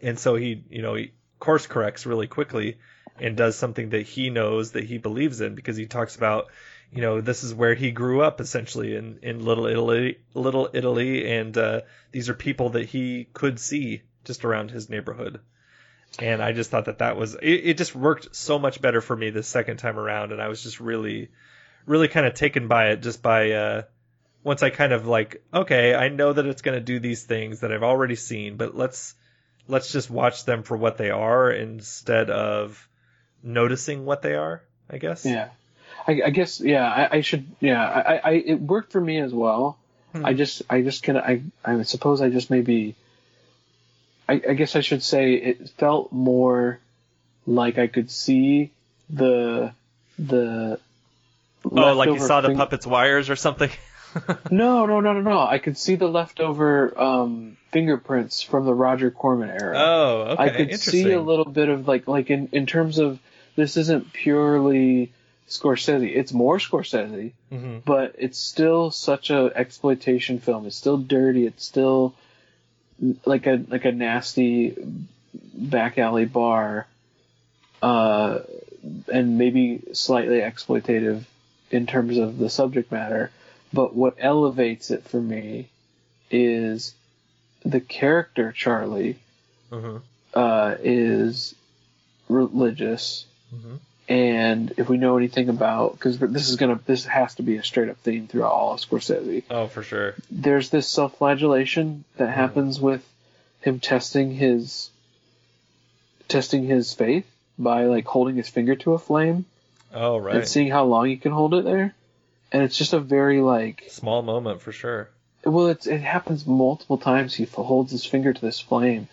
and so he you know he course corrects really quickly and does something that he knows that he believes in because he talks about you know this is where he grew up essentially in in little italy little italy and uh, these are people that he could see just around his neighborhood. And I just thought that that was it, it just worked so much better for me the second time around and I was just really really kind of taken by it just by uh once I kind of like okay I know that it's going to do these things that I've already seen but let's let's just watch them for what they are instead of noticing what they are I guess Yeah. I, I guess yeah. I, I should yeah. I, I it worked for me as well. Hmm. I just I just can I I suppose I just maybe. I, I guess I should say it felt more like I could see the the. oh like you saw the puppet's wires or something no, no, no, no, no. I could see the leftover um, fingerprints from the Roger Corman era. Oh, okay. I could see a little bit of like like in in terms of this isn't purely Scorsese. It's more Scorsese, Mhm. but it's still such a exploitation film. It's still dirty. It's still like a like a nasty back alley bar, uh, and maybe slightly exploitative in terms of the subject matter. But what elevates it for me is the character Charlie Mhm. uh, is religious, Mhm. and if we know anything about, because this is gonna, this has to be a straight up theme throughout all of Scorsese. Oh, for sure. There's this self-flagellation that happens with him testing his, testing his faith by like holding his finger to a flame Oh, right. and seeing how long he can hold it there, and it's just a very like Small moment for sure. well, it's, it happens multiple times. He holds his finger to this flame,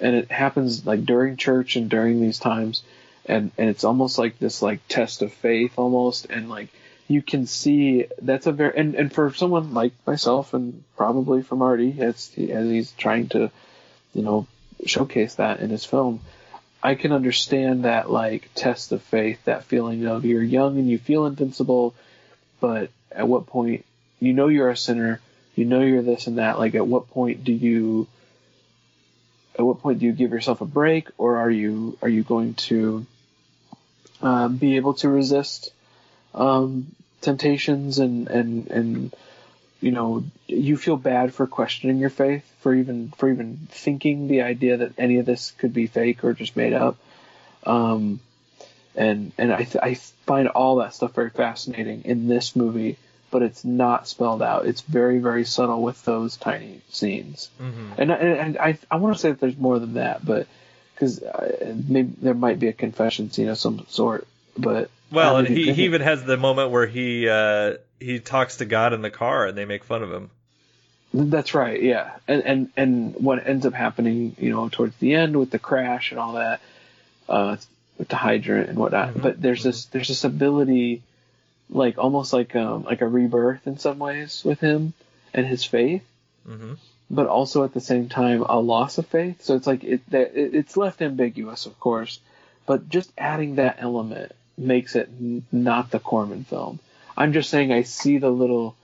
and it happens like during church and during these times, and and it's almost like this like test of faith almost, and like you can see that's a very and, and for someone like myself and probably for Marty as as he's trying to, you know, showcase that in his film. I can understand that like test of faith, that feeling of you're young and you feel invincible, but at what point you know you're a sinner, you know you're this and that. Like at what point do you at what point do you give yourself a break, or are you are you going to um, be able to resist um, temptations and and and you know you feel bad for questioning your faith for even for even thinking the idea that any of this could be fake or just made up um, and and I, th- I find all that stuff very fascinating in this movie but it's not spelled out it's very very subtle with those tiny scenes Mhm. and, and, and I, I want to say that there's more than that but because maybe there might be a confession scene of some sort but Well, and he, he even has the moment where he uh, he talks to God in the car and they make fun of him. That's right, yeah. And and and what ends up happening, you know, towards the end with the crash and all that, uh, with the hydrant and whatnot. But there's this there's this ability, like almost like um like a rebirth in some ways with him and his faith, Mm-hmm. but also at the same time a loss of faith. So it's like it that it, it's left ambiguous, of course, but just adding that element makes it n- not the Corman film. I'm just saying I see the little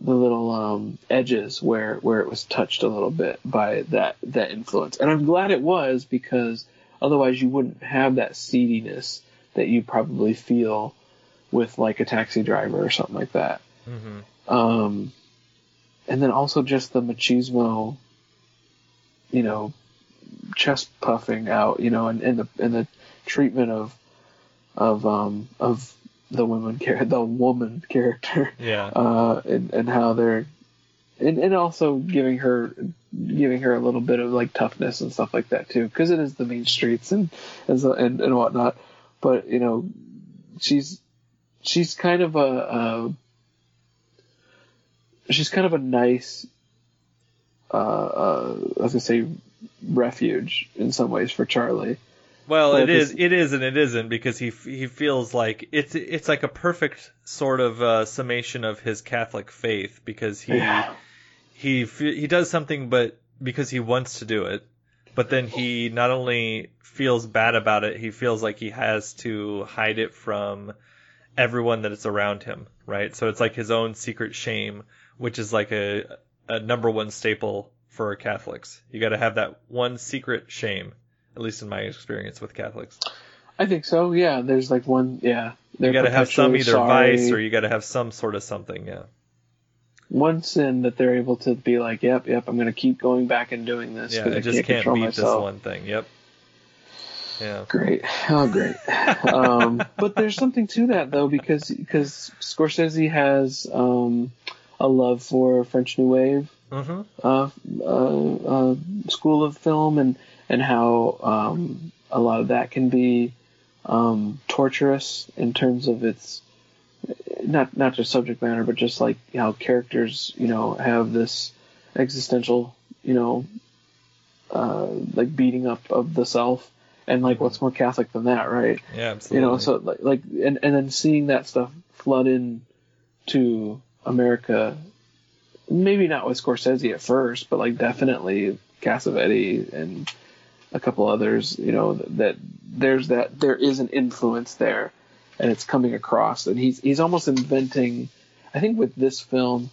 the little um, edges where where it was touched a little bit by that that influence, and I'm glad it was because otherwise you wouldn't have that seediness that you probably feel with like a taxi driver or something like that. Mm-hmm. Um, and then also just the machismo, you know, chest puffing out, you know, and, and the and the treatment of of um of the woman char- the woman character, Yeah. uh, and and how they're and and also giving her giving her a little bit of like toughness and stuff like that too, because it is the mean streets and and so, and, and whatnot. But you know, she's she's kind of a, a she's kind of a nice uh, uh I was gonna say refuge in some ways for Charlie. Well, But it is. It is, and it isn't because he he feels like it's it's like a perfect sort of uh, summation of his Catholic faith because he Yeah. He he does something, but because he wants to do it, but then he not only feels bad about it, he feels like he has to hide it from everyone that is around him, right? So it's like his own secret shame, which is like a a number one staple for Catholics. You got to have that one secret shame, at least in my experience with Catholics. I think so. Yeah, there's like one. Yeah, You got to have some either sorry. vice or you got to have some sort of something. Yeah. One sin that they're able to be like, yep, yep, I'm gonna keep going back and doing this Yeah. because I I just can't, can't control myself. this one thing. Yep. Yeah. Great. Oh, great. um, but there's something to that though, because because Scorsese has um, a love for French New Wave Mm-hmm. uh, uh, uh, school of film, and and how um, a lot of that can be um, torturous in terms of its not not just subject matter, but just like how characters, you know, have this existential, you know, uh, like beating up of the self, and like what's more Catholic than that, right? Yeah. absolutely. You know, so like like and and then seeing that stuff flood in to America. Maybe not with Scorsese at first, but like definitely Cassavetes and a couple others. You know that there's that there is an influence there, and it's coming across. And he's he's almost inventing. I think with this film,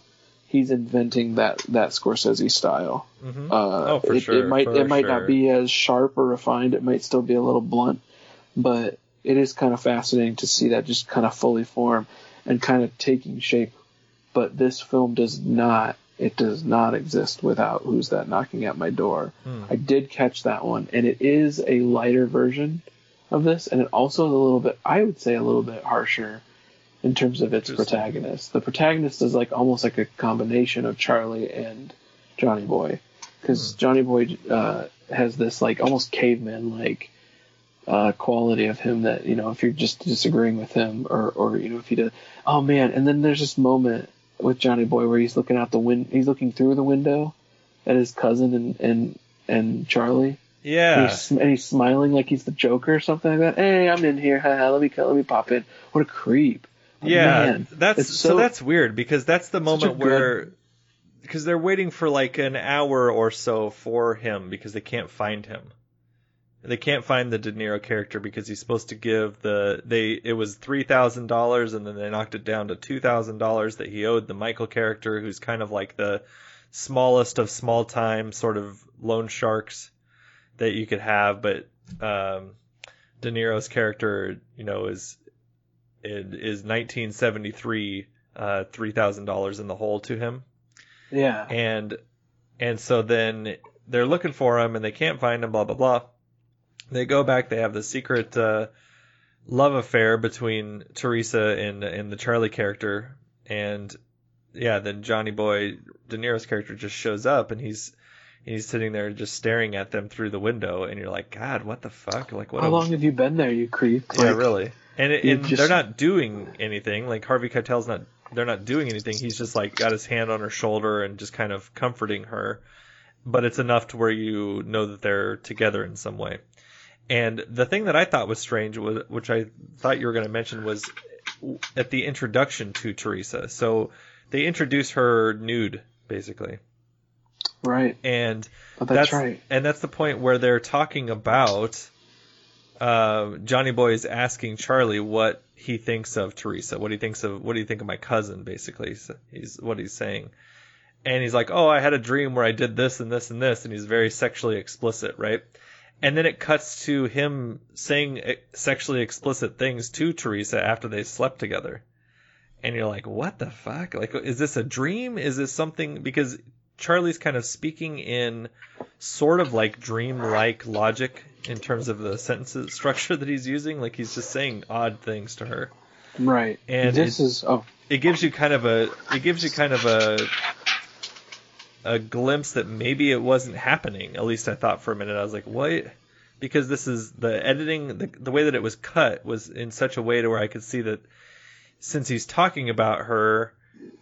he's inventing that that Scorsese style. Mhm. Uh, Oh, for it, sure, It might for it might sure. not be as sharp or refined. It might still be a little blunt, but it is kind of fascinating to see that just kind of fully form and kind of taking shape. But this film does not. It does not exist without Who's That Knocking at My Door. Hmm. I did catch that one, and it is a lighter version of this, and it also is a little bit, I would say, a little bit harsher in terms of its protagonist. The protagonist is like almost like a combination of Charlie and Johnny Boy, because Hmm. Johnny Boy uh, has this like almost caveman like uh, quality of him that you know if you're just disagreeing with him or or you know if he does, oh man, and then there's this moment with Johnny Boy where he's looking out the win, he's looking through the window at his cousin and and and Charlie. Yeah. And he's, and he's smiling like he's the Joker or something like that. Hey, I'm in here. Let me let me pop in. What a creep. Oh, Yeah, man. that's It's so, that's weird because that's the moment where because they're waiting for like an hour or so for him because they can't find him. They can't find the De Niro character because he's supposed to give the they it was three thousand dollars and then they knocked it down to two thousand dollars that he owed the Michael character who's kind of like the smallest of small time sort of loan sharks that you could have, but um, De Niro's character, you know, is it is 1973 uh, three thousand dollars in the hole to him, Yeah. and and so then they're looking for him and they can't find him. Blah blah blah. They go back. They have the secret uh, love affair between Teresa and and the Charlie character, and yeah, then Johnny Boy De Niro's character just shows up and he's he's sitting there just staring at them through the window, and you're like, God, what the fuck? Like what? How a- long have you been there, you creep? yeah, Like, really. And, it, and just- they're not doing anything. Like Harvey Keitel's not. They're not doing anything. He's just like got his hand on her shoulder and just kind of comforting her. But it's enough to where you know that they're together in some way. And the thing that I thought was strange, was, which I thought you were going to mention, was at the introduction to Teresa. So they introduce her nude, basically Right. and Oh, that's right. and that's the point where they're talking about uh, Johnny Boy is asking Charlie what he thinks of Teresa, what he thinks of what do you think of my cousin, basically. So he's what he's saying, and he's like, oh, I had a dream where I did this and this and this, and he's very sexually explicit, right? And then it cuts to him saying eh, sexually explicit things to Teresa after they slept together. And you're like, what the fuck? Like, is this a dream? Is this something? Because Charlie's kind of speaking in sort of like dream-like logic in terms of the sentence structure that he's using. Like he's just saying odd things to her, Right. and this it, is oh it gives you kind of a it gives you kind of a a glimpse that maybe it wasn't happening. At least I thought for a minute. I was like, what? Because this is the editing, the, the way that it was cut was in such a way to where I could see that since he's talking about her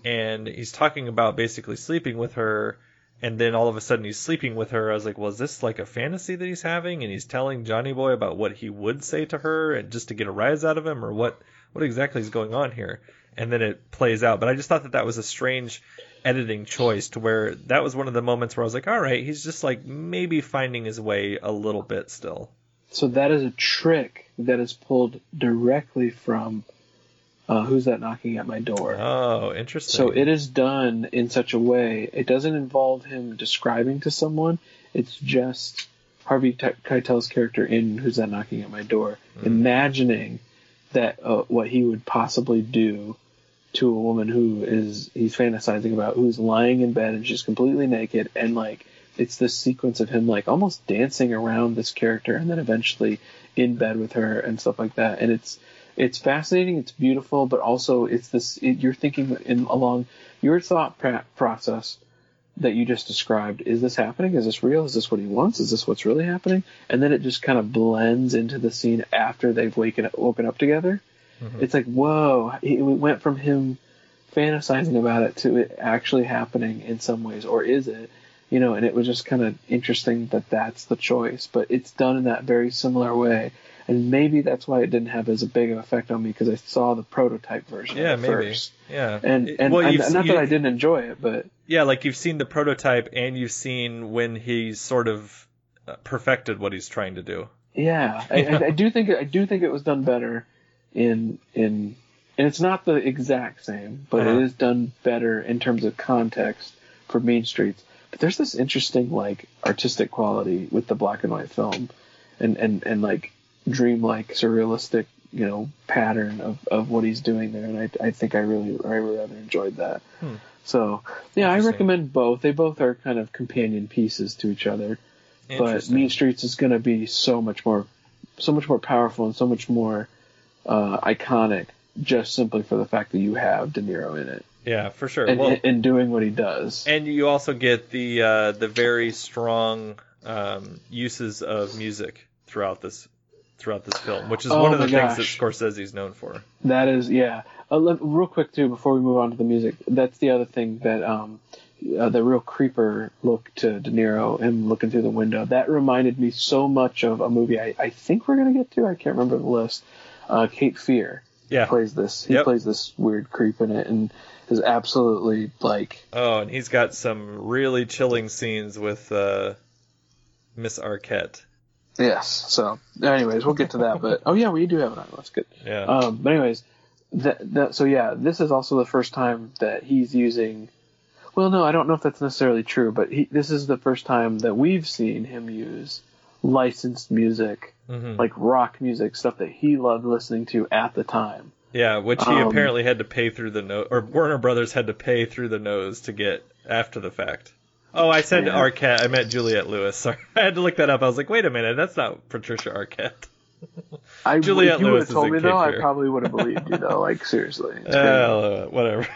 and he's talking about basically sleeping with her and then all of a sudden he's sleeping with her. I was like, well, is this like a fantasy that he's having? And he's telling Johnny Boy about what he would say to her and just to get a rise out of him, or what? What exactly is going on here? And then it plays out. But I just thought that that was a strange editing choice to where that was one of the moments where I was like, all right, he's just like maybe finding his way a little bit still. so that is a trick that is pulled directly from uh, who's that knocking at my door. Oh, interesting. So it is done in such a way. It doesn't involve him describing to someone. It's just Harvey Te- Keitel's character in Who's That Knocking at My Door, imagining that uh, what he would possibly do to a woman who is he's fantasizing about, who's lying in bed and she's completely naked, and like it's this sequence of him like almost dancing around this character, and then eventually in bed with her and stuff like that. And it's it's fascinating, it's beautiful, but also it's this it, you're thinking in along your thought process that you just described. Is this happening? Is this real? Is this what he wants? Is this what's really happening? And then it just kind of blends into the scene after they've waken woken up together. Mm-hmm. It's like whoa! It went from him fantasizing about it to it actually happening in some ways, or is it? You know, and it was just kind of interesting that that's the choice, but it's done in that very similar way. And maybe that's why it didn't have as big of effect on me because I saw the prototype version. Yeah, maybe. First. Yeah. And and, well, and not that I didn't enjoy it, but Yeah, like you've seen the prototype and you've seen when he's sort of uh, perfected what he's trying to do. Yeah, I, I, I do think I do think it was done better in in and it's not the exact same, but Uh-huh. it is done better in terms of context for Mean Streets. But there's this interesting like artistic quality with the black and white film, and and and like dreamlike surrealistic you know pattern of, of what he's doing there, and I I think I really I rather enjoyed that. Hmm. So yeah, I recommend both. They both are kind of companion pieces to each other but Mean Streets is going to be so much more, so much more powerful and so much more uh, iconic, just simply for the fact that you have De Niro in it Yeah, for sure. and, well, and doing what he does. and you also get the uh, the very strong um, uses of music throughout this throughout this film, which is Oh one of the my things that gosh. Scorsese's known for. That is, yeah. Uh, let- real quick too, before we move on to the music, that's the other thing that um, uh, the real creeper look to De Niro, him looking through the window. That reminded me so much of a movie I, I think we're gonna get to. I can't remember the list. Uh, Cape Fear. Yeah. plays this. He Yep. plays this weird creep in it, and is absolutely like Oh, and he's got some really chilling scenes with uh, Miss Arquette. Yes. So, anyways, we'll get to that. But oh yeah, we do have an eye. That's good. Yeah. Um, but anyways, that, that so yeah, this is also the first time that he's using. Well, no, I don't know if that's necessarily true, but he, this is the first time that we've seen him use licensed music, Mhm. like rock music, stuff that he loved listening to at the time. Yeah, which he Um, apparently had to pay through the nose, or Warner Brothers had to pay through the nose to get after the fact. Oh, I said Yeah. Arquette. I meant Juliette Lewis. Sorry, I had to look that up. I was like, wait a minute, that's not Patricia Arquette. I, Juliette you would Lewis have told is me though, I probably would have believed you though. Like seriously. Uh, whatever.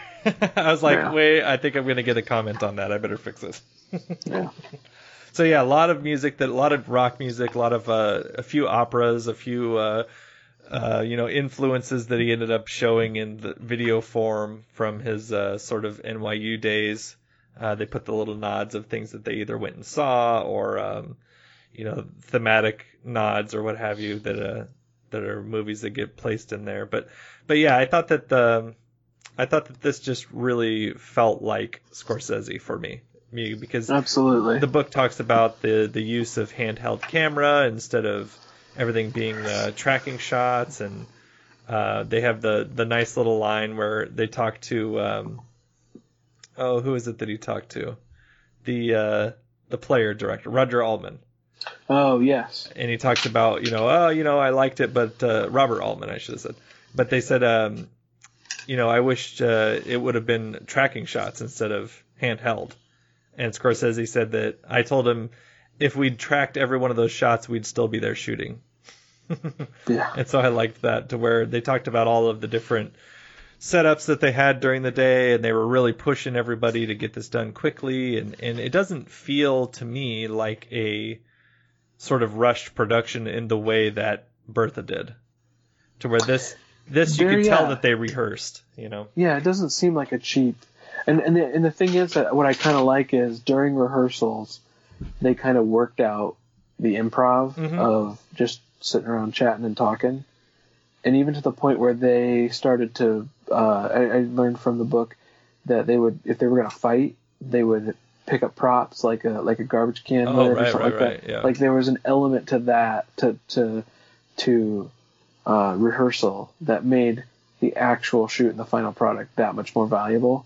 I was like, Yeah. wait, I think I'm gonna get a comment on that. I better fix this. yeah. So yeah, a lot of music that a lot of rock music, a lot of uh, a few operas, a few uh, uh, you know influences that he ended up showing in the video form from his uh, sort of NYU days. Uh, they put the little nods of things that they either went and saw or um, you know thematic nods or what have you that uh, that are movies that get placed in there. But but yeah, I thought that the I thought that this just really felt like Scorsese for me. Me because Absolutely. the book talks about the the use of handheld camera instead of everything being uh, tracking shots, and uh, they have the the nice little line where they talk to um, oh who is it that he talked to the uh, the player director Roger Altman, Oh yes. and he talks about you know oh you know I liked it, but uh, Robert Altman I should have said, but they said um, you know I wished uh, it would have been tracking shots instead of handheld. And Scorsese said that I told him if we'd tracked every one of those shots, we'd still be there shooting. Yeah. And so I liked that to where they talked about all of the different setups that they had during the day, and they were really pushing everybody to get this done quickly. And, and it doesn't feel to me like a sort of rushed production in the way that Bertha did. To where this this you Very, could tell uh, that they rehearsed, you know. Yeah, it doesn't seem like a cheap. And and the, and the thing is that what I kind of like is during rehearsals, they kind of worked out the improv Mhm. of just sitting around chatting and talking, and even to the point where they started to. Uh, I, I learned from the book that they would, if they were gonna fight, they would pick up props like a like a garbage can Oh, lid or something right, like right, that. yeah. Like there was an element to that to to to uh, rehearsal that made the actual shoot and the final product that much more valuable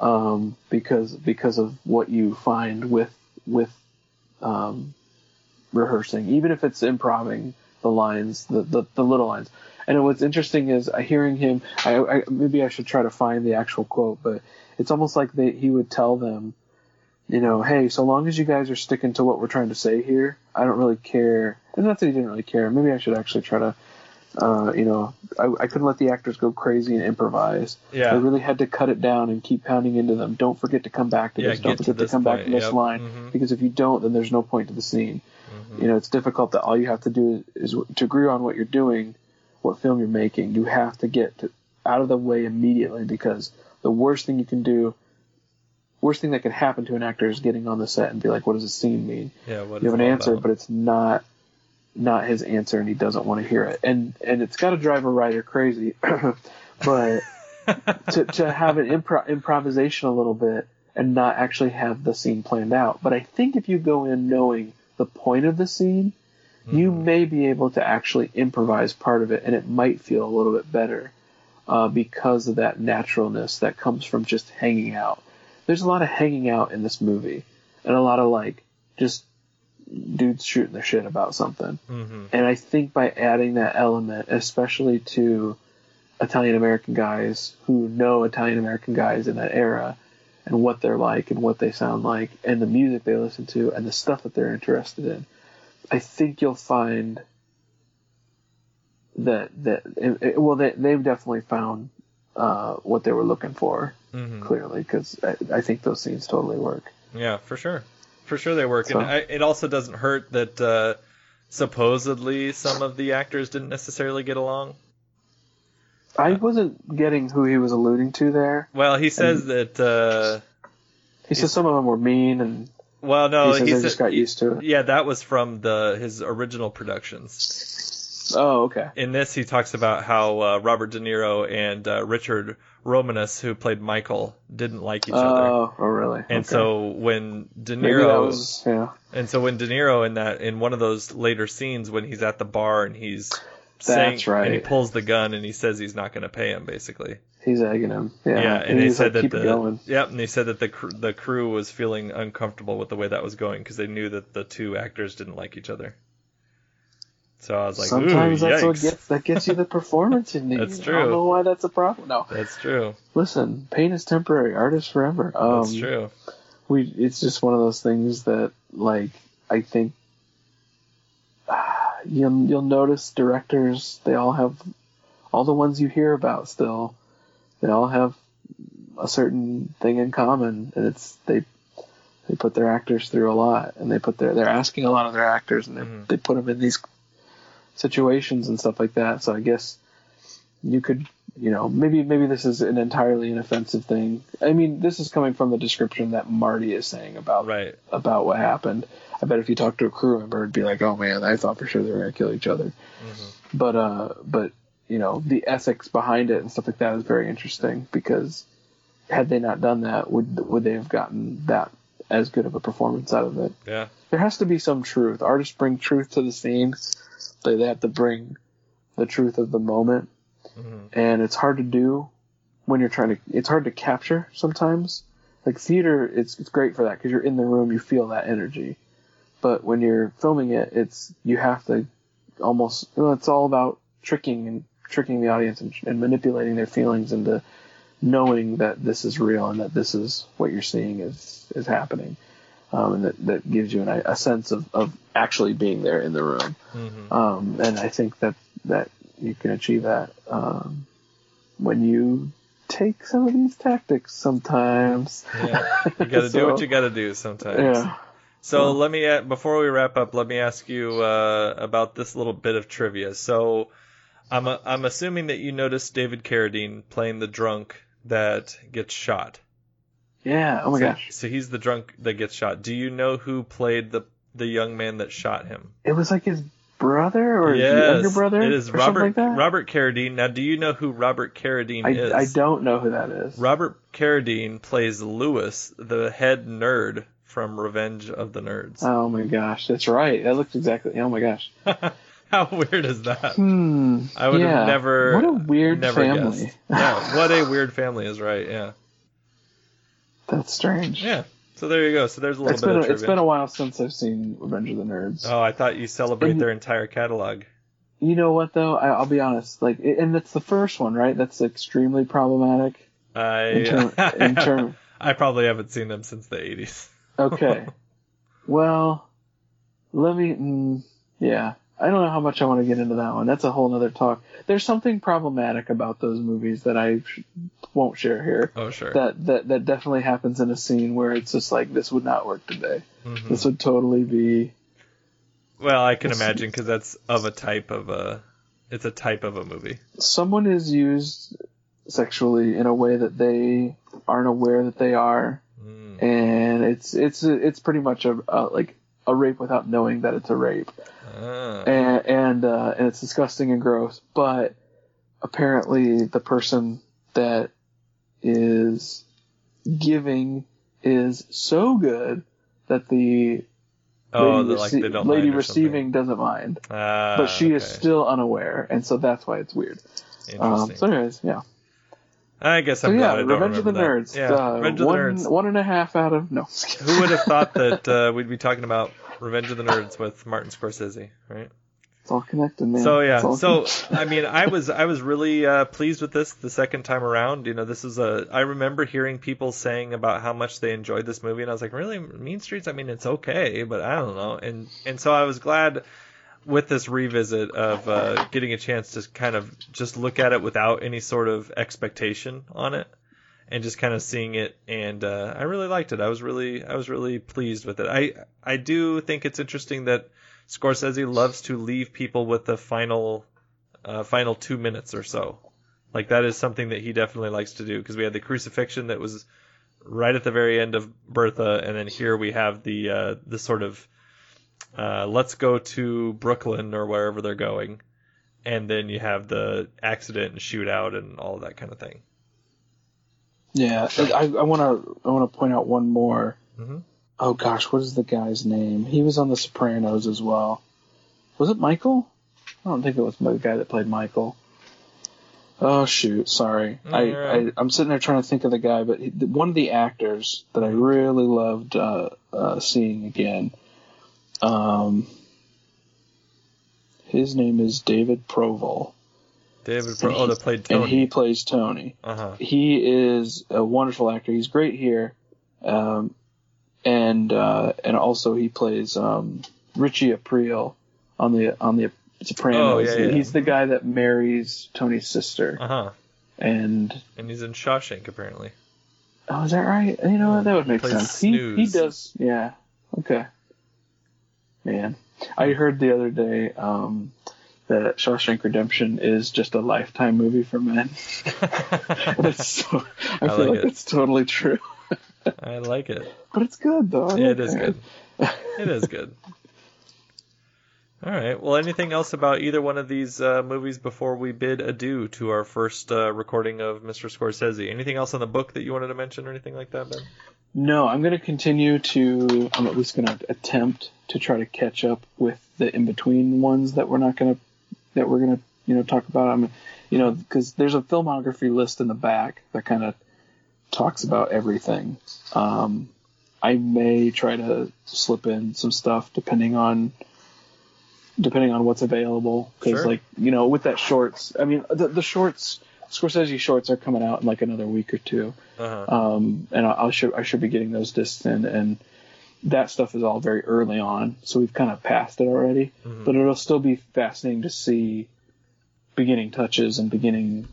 um, because because of what you find with with um, rehearsing, even if it's improving the lines, the, the, the little lines. And what's interesting is uh, hearing him. I, I maybe I should try to find the actual quote, but it's almost like they, he would tell them, you know, hey, so long as you guys are sticking to what we're trying to say here, I don't really care. And not that he didn't really care. Maybe I should actually try to, uh, you know, I, I couldn't let the actors go crazy and improvise. Yeah. I really had to cut it down and keep pounding into them. Don't forget to come back to Yeah, this. Don't get to forget to, this come back to this Yep. line Mhm. because if you don't, then there's no point to the scene. Mm-hmm. You know, it's difficult that all you have to do is to agree on what you're doing, what film you're making. You have to get to, out of the way immediately because the worst thing you can do, worst thing that can happen to an actor is getting on the set and be like, "What does this scene mean?" Yeah, what you have an answer, about? but it's not not his answer and he doesn't want to hear it. And and it's got to drive a writer crazy, but to to have an impro- improvisation a little bit and not actually have the scene planned out. But I think if you go in knowing the point of the scene, you may be able to actually improvise part of it, and it might feel a little bit better uh, because of that naturalness that comes from just hanging out. There's a lot of hanging out in this movie, and a lot of like just dudes shooting the shit about something. Mm-hmm. And I think by adding that element, especially to Italian American guys who know Italian American guys in that era and what they're like and what they sound like and the music they listen to and the stuff that they're interested in, I think you'll find that that it, it- well they they've definitely found uh, what they were looking for Mhm. clearly because I, I think those scenes totally work. Yeah, for sure. For sure they work. So- And I, it also doesn't hurt that uh, supposedly some of the actors didn't necessarily get along. I wasn't getting who he was alluding to there. Well, he says that. Uh, He says some of them were mean and well, no, he he said- just got used to it. Yeah, that was from the his original productions. Oh, okay. In this, he talks about how uh, Robert De Niro and uh, Richard Romanus, who played Michael, didn't like each other. Oh, oh, really? And Okay. so when De Niro, was yeah. and so when De Niro in that in one of those later scenes when he's at the bar and he's saying, right. and he pulls the gun and he says he's not going to pay him basically. He's egging him. Yeah, and, they he's said like, that keep the going. yep, and they said that the cr- the crew was feeling uncomfortable with the way that was going because they knew that the two actors didn't like each other. So I was like, Sometimes that's what gets that gets you the performance you need. That's I true. don't know why that's a problem. No, That's true. listen, pain is temporary, art is forever. Um, That's true. We it's just one of those things that like I think you'll you'll notice directors they all have all the ones you hear about still they all have a certain thing in common and it's they they put their actors through a lot and they put their they're asking a lot of their actors and they, they put them in these situations and stuff like that. So i guess you could you know maybe maybe this is an entirely inoffensive thing. I mean this is coming from the description that marty is saying about right. about what happened. I bet if you talk to a crew member it'd be like oh man i thought for sure they were going to kill each other. But uh but you know the ethics behind it and stuff like that is very interesting because had they not done that would would they have gotten that as good of a performance out of it? Yeah. there has to be some truth. Artists bring truth to the scene. They, they have to bring the truth of the moment. Mm-hmm. And it's hard to do when you're trying to it's hard to capture sometimes. Like theater it's it's great for that because you're in the room you feel that energy. But when you're filming it it's you have to almost you know, it's all about tricking and tricking the audience and, and manipulating their feelings into knowing that this is real and that this is what you're seeing is is happening um, and that, that gives you an, a sense of, of actually being there in the room Mm-hmm. um, and I think that that you can achieve that um, when you take some of these tactics sometimes. Yeah. You got to do what you got to do sometimes. Yeah. So let me before we wrap up, let me ask you uh, about this little bit of trivia. So I'm a, I'm assuming that you noticed David Carradine playing the drunk that gets shot. Yeah. Oh my so, gosh. So he's the drunk that gets shot. Do you know who played the the young man that shot him? It was like his brother or his younger brother. it is Robert like. Robert Carradine. Now, do you know who Robert Carradine I, is? I don't know who that is. Robert Carradine plays Lewis, the head nerd from Revenge of the Nerds. Oh my gosh, that's right. That looks exactly. Oh my gosh. How weird is that? Hmm. I would yeah. have never. What a weird never family. guessed. Yeah, what a weird family is right. Yeah, That's strange. yeah. So there you go. So there's a little It's bit been of a, trivia. it's been a while since I've seen Revenge of the Nerds. Oh, I thought you celebrate And- their entire catalog. You know what though? I, I'll be honest. Like, and it's the first one, right? That's extremely problematic. I In term- in term- I probably haven't seen them since the 80s. Okay. well, let me. Mm, yeah, I don't know how much I want to get into that one. That's a whole other talk. There's something problematic about those movies that I sh- won't share here. Oh sure. That that that definitely happens in a scene where it's just like this would not work today. Mhm. This would totally be. Well, I can imagine because that's of a type of a. It's a type of a movie. Someone is used sexually in a way that they aren't aware that they are, Mm. and it's it's it's pretty much a, a like a rape without knowing that it's a rape, Ah. and and uh, and it's disgusting and gross. But apparently, the person that is giving is so good that the Oh, lady, like rece- they don't lady mind or something. receiving doesn't mind, Ah, but she is still unaware, and so that's why it's weird. Um, so, anyways, yeah. I guess So I'm yeah, glad I don't Revenge of the remember Nerds. that. Yeah, uh, Revenge of one, the Nerds. one and a half out of no. Who would have thought that uh, we'd be talking about Revenge of the Nerds with Martin Scorsese, right? It's all connected, man. So yeah, so connected. I mean, I was I was really uh, pleased with this the second time around. You know, this is a I remember hearing people saying about how much they enjoyed this movie, and I was like, really, Mean Streets? I mean, it's okay, but I don't know. And and so I was glad with this revisit of uh, getting a chance to kind of just look at it without any sort of expectation on it. And just kind of seeing it, and uh, I really liked it. I was really, I was really pleased with it. I, I do think it's interesting that Scorsese loves to leave people with the final uh, final two minutes or so. Like that is something that he definitely likes to do because we had the crucifixion that was right at the very end of Bertha, and then here we have the uh, the sort of uh, let's go to Brooklyn or wherever they're going, and then you have the accident and shootout and all of that kind of thing. yeah, I want to I want to point out one more. Mhm. Oh gosh, what is the guy's name? He was on The Sopranos as well. Was it Michael? I don't think it was the guy that played Michael. Oh shoot, sorry. Mm, I, right. I I'm sitting there trying to think of the guy, but he, one of the actors that I really loved uh, uh, seeing again. Um, his name is David Proval. David, Pro- oh, he- that played Tony. And he plays Tony. uh huh. He is a wonderful actor. He's great here, um, and uh, and also he plays um, Richie Aprile on the on the Sopranos. Oh, yeah, yeah. He's the guy that marries Tony's sister, Uh huh. and And he's in Shawshank apparently. oh, is that right? You know what? That would make sense. He he does. Yeah. Okay. Man, I heard the other day um, that Shawshank Redemption is just a lifetime movie for men. That's so, I, I feel like like it. it's totally true. I like it. But it's good though. Yeah, it is good. It is good. All right. Well, anything else about either one of these uh, movies before we bid adieu to our first uh, recording of Mr. Scorsese? Anything else on the book that you wanted to mention or anything like that, Ben? No, I'm going to continue to. I'm at least going to attempt to try to catch up with the in between ones that we're not going to that we're going to you know talk about. I'm, you know, because there's a filmography list in the back that kind of talks about everything. Um, I may try to slip in some stuff depending on depending on what's available because Sure. like you know with that shorts i mean the, the shorts scorsese shorts are coming out in like another week or two Uh-huh. um, and I, I should I should be getting those discs in, and that stuff is all very early on, so we've kind of passed it already. Mhm. But it'll still be fascinating to see beginning touches and beginning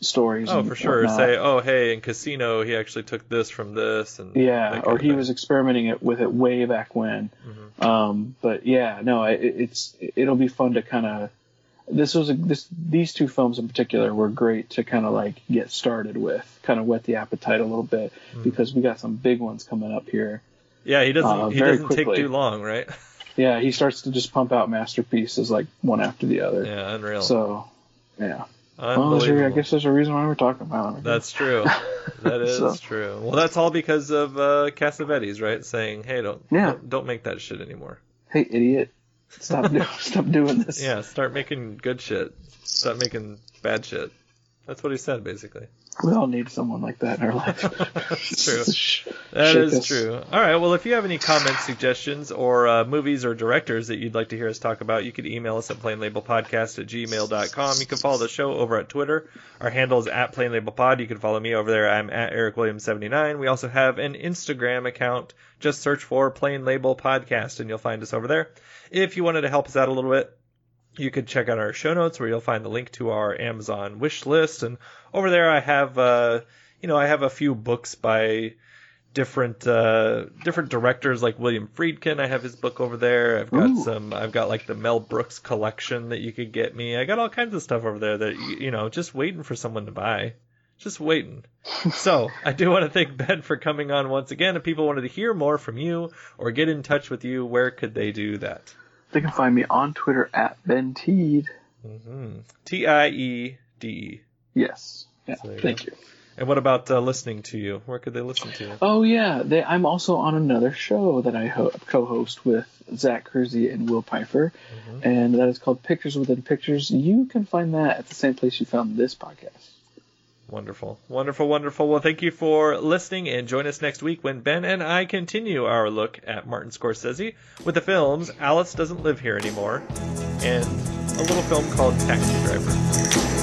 stories. Oh, for sure. whatnot. Say, oh, hey, in Casino, he actually took this from this, and yeah, or he was experimenting it with it way back when. Mhm. Um, but yeah, no, it, it's it'll be fun to kind of. This was a, this these two films in particular were great to kind of like get started with, kind of whet the appetite a little bit Mm-hmm. because we got some big ones coming up here. Yeah, he doesn't. uh, he doesn't take too long, right? Yeah, he starts to just pump out masterpieces like one after the other. Yeah, unreal. So, yeah. Well, there's a- I guess there's a reason why we're talking about him. That's true. That is So- true. Well, that's all because of uh, Cassavetes, right? Saying, "Hey, don't, Yeah. don't don't make that shit anymore." Hey, idiot! Stop do- stop doing this. Yeah, start making good shit. Stop making bad shit. That's what he said, basically. We all need someone like that in our life. True. That is us. true. All right. Well, if you have any comments, suggestions, or uh, movies or directors that you'd like to hear us talk about, you could email us at plainlabelpodcast at gmail.com. You can follow the show over at Twitter. Our handle is at plainlabelpod. You can follow me over there. I'm at Eric Williams79. We also have an Instagram account. Just search for Plain Label Podcast and you'll find us over there. If you wanted to help us out a little bit, you could check out our show notes where you'll find the link to our Amazon wish list. And over there, I have, uh, you know, I have a few books by different uh, different directors like William Friedkin. I have his book over there. I've got Ooh. some. I've got like the Mel Brooks collection that you could get me. I got all kinds of stuff over there that you know just waiting for someone to buy. just waiting. so, I do want to thank Ben for coming on once again. If people wanted to hear more from you or get in touch with you, where could they do that? They can find me on Twitter at Ben Tiede. Mm-hmm. T I E D E. Yes. Yeah. So Thank go. you. And what about uh, listening to you? Where could they listen to you? Oh yeah, they, I'm also on another show that I ho- co-host with Zach Kersey and Will Pfeiffer, and that is called Pictures Within Pictures. You can find that at the same place you found this podcast. Wonderful, wonderful, wonderful. Well, thank you for listening, and join us next week when Ben and I continue our look at Martin Scorsese with the films Alice Doesn't Live Here Anymore and a little film called Taxi Driver.